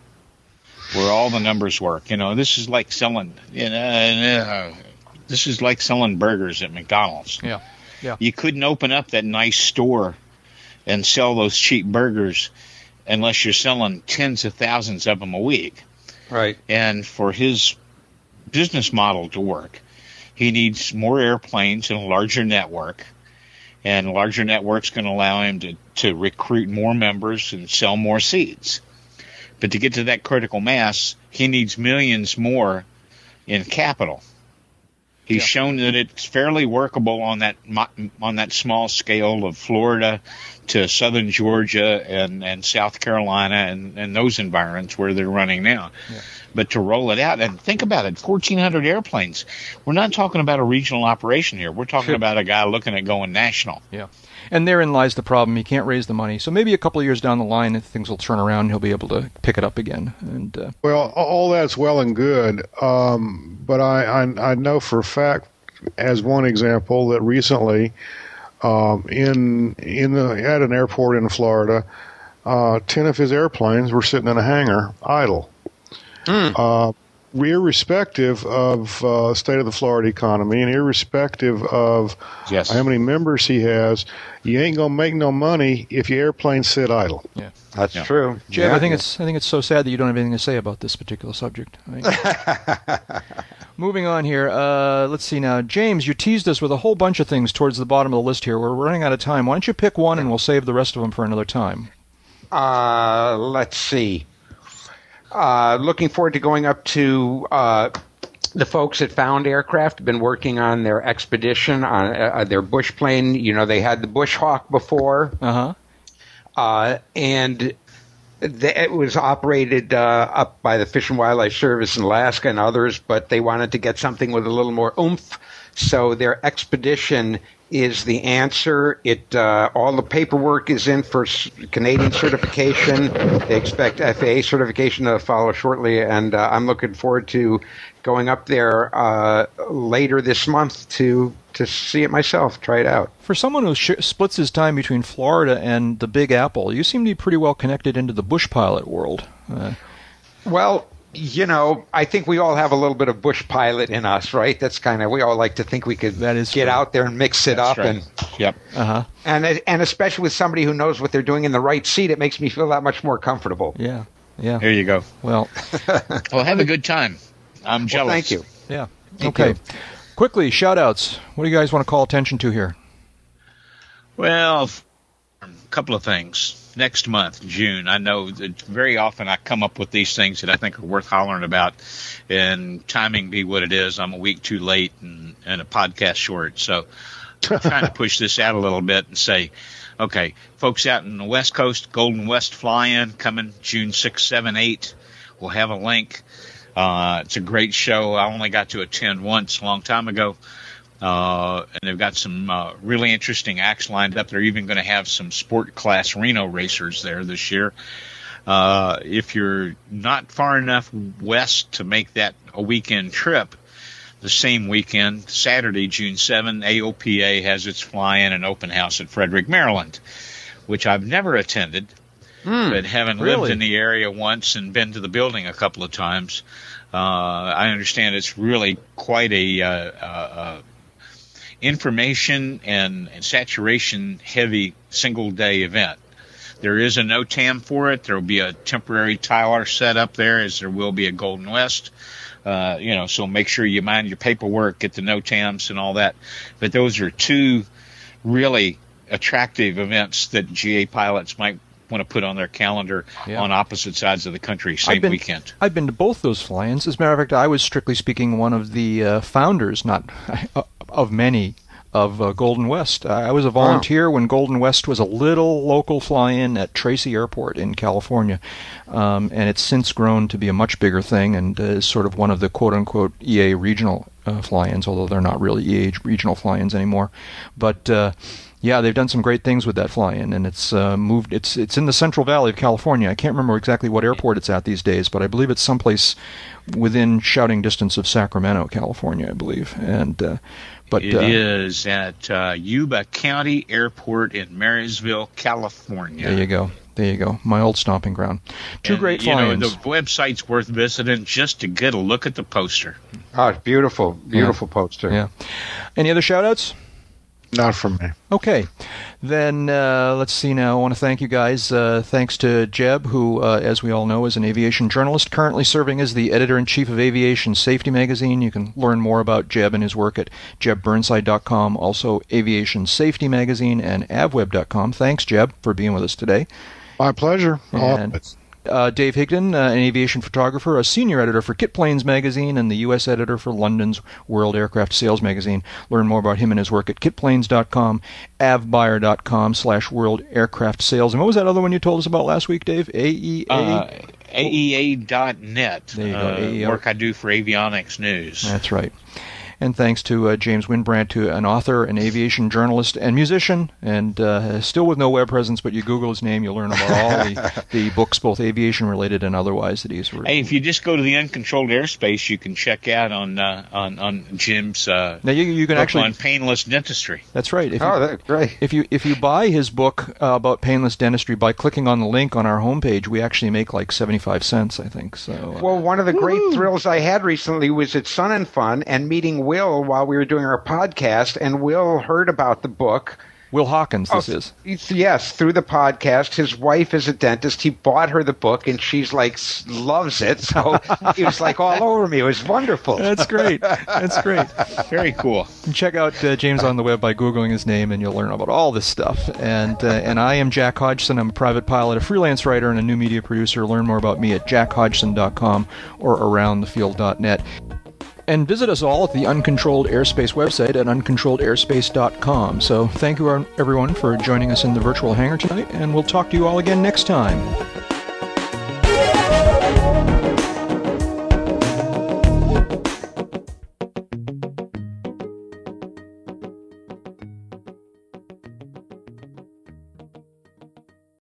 where all the numbers work, you know, this is like selling, you know, uh, this is like selling burgers at McDonald's. Yeah. Yeah. You couldn't open up that nice store and sell those cheap burgers unless you're selling tens of thousands of them a week. Right. And for his business model to work, he needs more airplanes and a larger network and larger networks can allow him to, to recruit more members and sell more seats. But to get to that critical mass, he needs millions more in capital. He's yeah. shown that it's fairly workable on that on that small scale of Florida to southern Georgia and, and South Carolina and, and those environments where they're running now. Yeah. But to roll it out and think about it, 1,400 airplanes. We're not talking about a regional operation here. We're talking sure. about a guy looking at going national. Yeah. And therein lies the problem. He can't raise the money. So maybe a couple of years down the line, things will turn around. He'll be able to pick it up again. And uh, well, all that's well and good, um, but I, I I know for a fact, as one example, that recently, um, in in the at an airport in Florida, uh, ten of his airplanes were sitting in a hangar idle. Mm. Uh, irrespective of uh, state of the Florida economy and irrespective of yes. how many members he has, you ain't gonna make no money if your airplane sit idle. Yeah, that's yeah. true. Jeb, yeah. I think it's I think it's so sad that you don't have anything to say about this particular subject. <laughs> Moving on here, uh, let's see now. James, you teased us with a whole bunch of things towards the bottom of the list here. We're running out of time. Why don't you pick one and we'll save the rest of them for another time? Uh, let's see. Uh, looking forward to going up to uh, the folks at Found Aircraft. Have been working on their expedition on uh, their bush plane. You know, they had the Bush Hawk before, uh-huh. uh, and it was operated uh, up by the Fish and Wildlife Service in Alaska and others, but they wanted to get something with a little more oomph. So their expedition is the answer. It uh, all the paperwork is in for Canadian certification. They expect FAA certification to follow shortly, and uh, I'm looking forward to going up there uh, later this month to to see it myself, try it out. For someone who sh- splits his time between Florida and the Big Apple, you seem to be pretty well connected into the bush pilot world. Uh, Well, you know, I think we all have a little bit of bush pilot in us, right? That's kind of we all like to think we could That is get true. out there and mix it That's up right. and Yep. uh-huh. and and especially with somebody who knows what they're doing in the right seat, it makes me feel that much more comfortable. Yeah. Yeah. There you go. Well, <laughs> Well, have a good time. I'm Well, jealous. thank you. yeah. Thank okay. you. Quickly, shout outs. What do you guys want to call attention to here? Well, a couple of things. Next month, June, I know that very often I come up with these things that I think are worth hollering about, and timing be what it is. I'm a week too late and, and a podcast short. So I'm trying to <laughs> push this out a little bit and say, okay, folks out in the West Coast, Golden West Fly In coming June 6, 7, 8. We'll have a link. Uh, it's a great show. I only got to attend once a long time ago. Uh, and they've got some uh, really interesting acts lined up. They're even going to have some sport class Reno racers there this year. Uh, if you're not far enough west to make that a weekend trip, the same weekend, Saturday, June 7, AOPA has its fly-in and open house at Frederick, Maryland, which I've never attended, but having lived in the area once and been to the building a couple of times, uh, I understand it's really quite a uh, uh, information and, and saturation heavy single day event. There is a NOTAM for it. There will be a temporary Tyler set up there, as there will be a Golden West. Uh, you know, so make sure you mind your paperwork, get the NOTAMs and all that. But those are two really attractive events that GA pilots might want to put on their calendar Yeah. on opposite sides of the country, same I've been, weekend. I've been to both those fly-ins. As a matter of fact, I was strictly speaking one of the uh, founders, not <laughs> of many, of uh, Golden West. I was a volunteer when Golden West was a little local fly-in at Tracy Airport in California, um, and it's since grown to be a much bigger thing and uh, is sort of one of the quote-unquote EA regional uh, fly-ins, although they're not really EA regional fly-ins anymore. But uh, yeah, they've done some great things with that fly-in, and it's uh, moved. It's it's in the Central Valley of California. I can't remember exactly what airport it's at these days, but I believe it's someplace within shouting distance of Sacramento, California. I believe, and uh, but It uh, is at uh, Yuba County Airport in Marysville, California. there you go, there you go, my old stomping ground. Two And, great you know, fly-ins. the website's worth visiting just to get a look at the poster. Oh, it's beautiful, beautiful poster. Yeah. Any other shout-outs? Not from me. Okay, then uh, let's see now. I want to thank you guys. Uh, thanks to Jeb, who, uh, as we all know, is an aviation journalist, currently serving as the editor in chief of Aviation Safety Magazine. You can learn more about Jeb and his work at jebburnside.com, also Aviation Safety Magazine and avweb.com. Thanks, Jeb, for being with us today. My pleasure. And-. Uh, Dave Higdon, uh, an aviation photographer, a senior editor for Kit Planes magazine, and the U.S. editor for London's World Aircraft Sales magazine. Learn more about him and his work at kitplanes.com, avbuyer.com slash world aircraft sales. And what was that other one you told us about last week, Dave? AEA? Uh, AEA.net. There you go, uh, AEA. Work I do for Avionics News. That's right. And thanks to uh, James Wynbrandt, who an author, an aviation journalist, and musician, and uh, still with no web presence, but you Google his name, you'll learn about all the, <laughs> the books, both aviation related and otherwise, that he's written. Hey, if you just go to the uncontrolled airspace, you can check out on uh, on on Jim's uh, Now you, you can book actually. on painless dentistry. That's right. If you, Oh, that's great. If you if you buy his book uh, about painless dentistry by clicking on the link on our homepage, we actually make like seventy five cents, I think. So uh, Well, one of the great thrills I had recently was at Sun and Fun and meeting Will while we were doing our podcast, and Will heard about the book. Will Hawkins, this Oh, is. Yes, through the podcast. His wife is a dentist. He bought her the book, and she's like loves it. So <laughs> he was like all over me. It was wonderful. That's great. That's great. <laughs> Very cool. Check out uh, James on the web by googling his name, and you'll learn about all this stuff. And uh, and I am Jack Hodgson. I'm a private pilot, a freelance writer, and a new media producer. Learn more about me at jackhodgson.com or aroundthefield.net. And visit us all at the Uncontrolled Airspace website at uncontrolledairspace.com. So thank you, everyone, for joining us in the virtual hangar tonight, and we'll talk to you all again next time.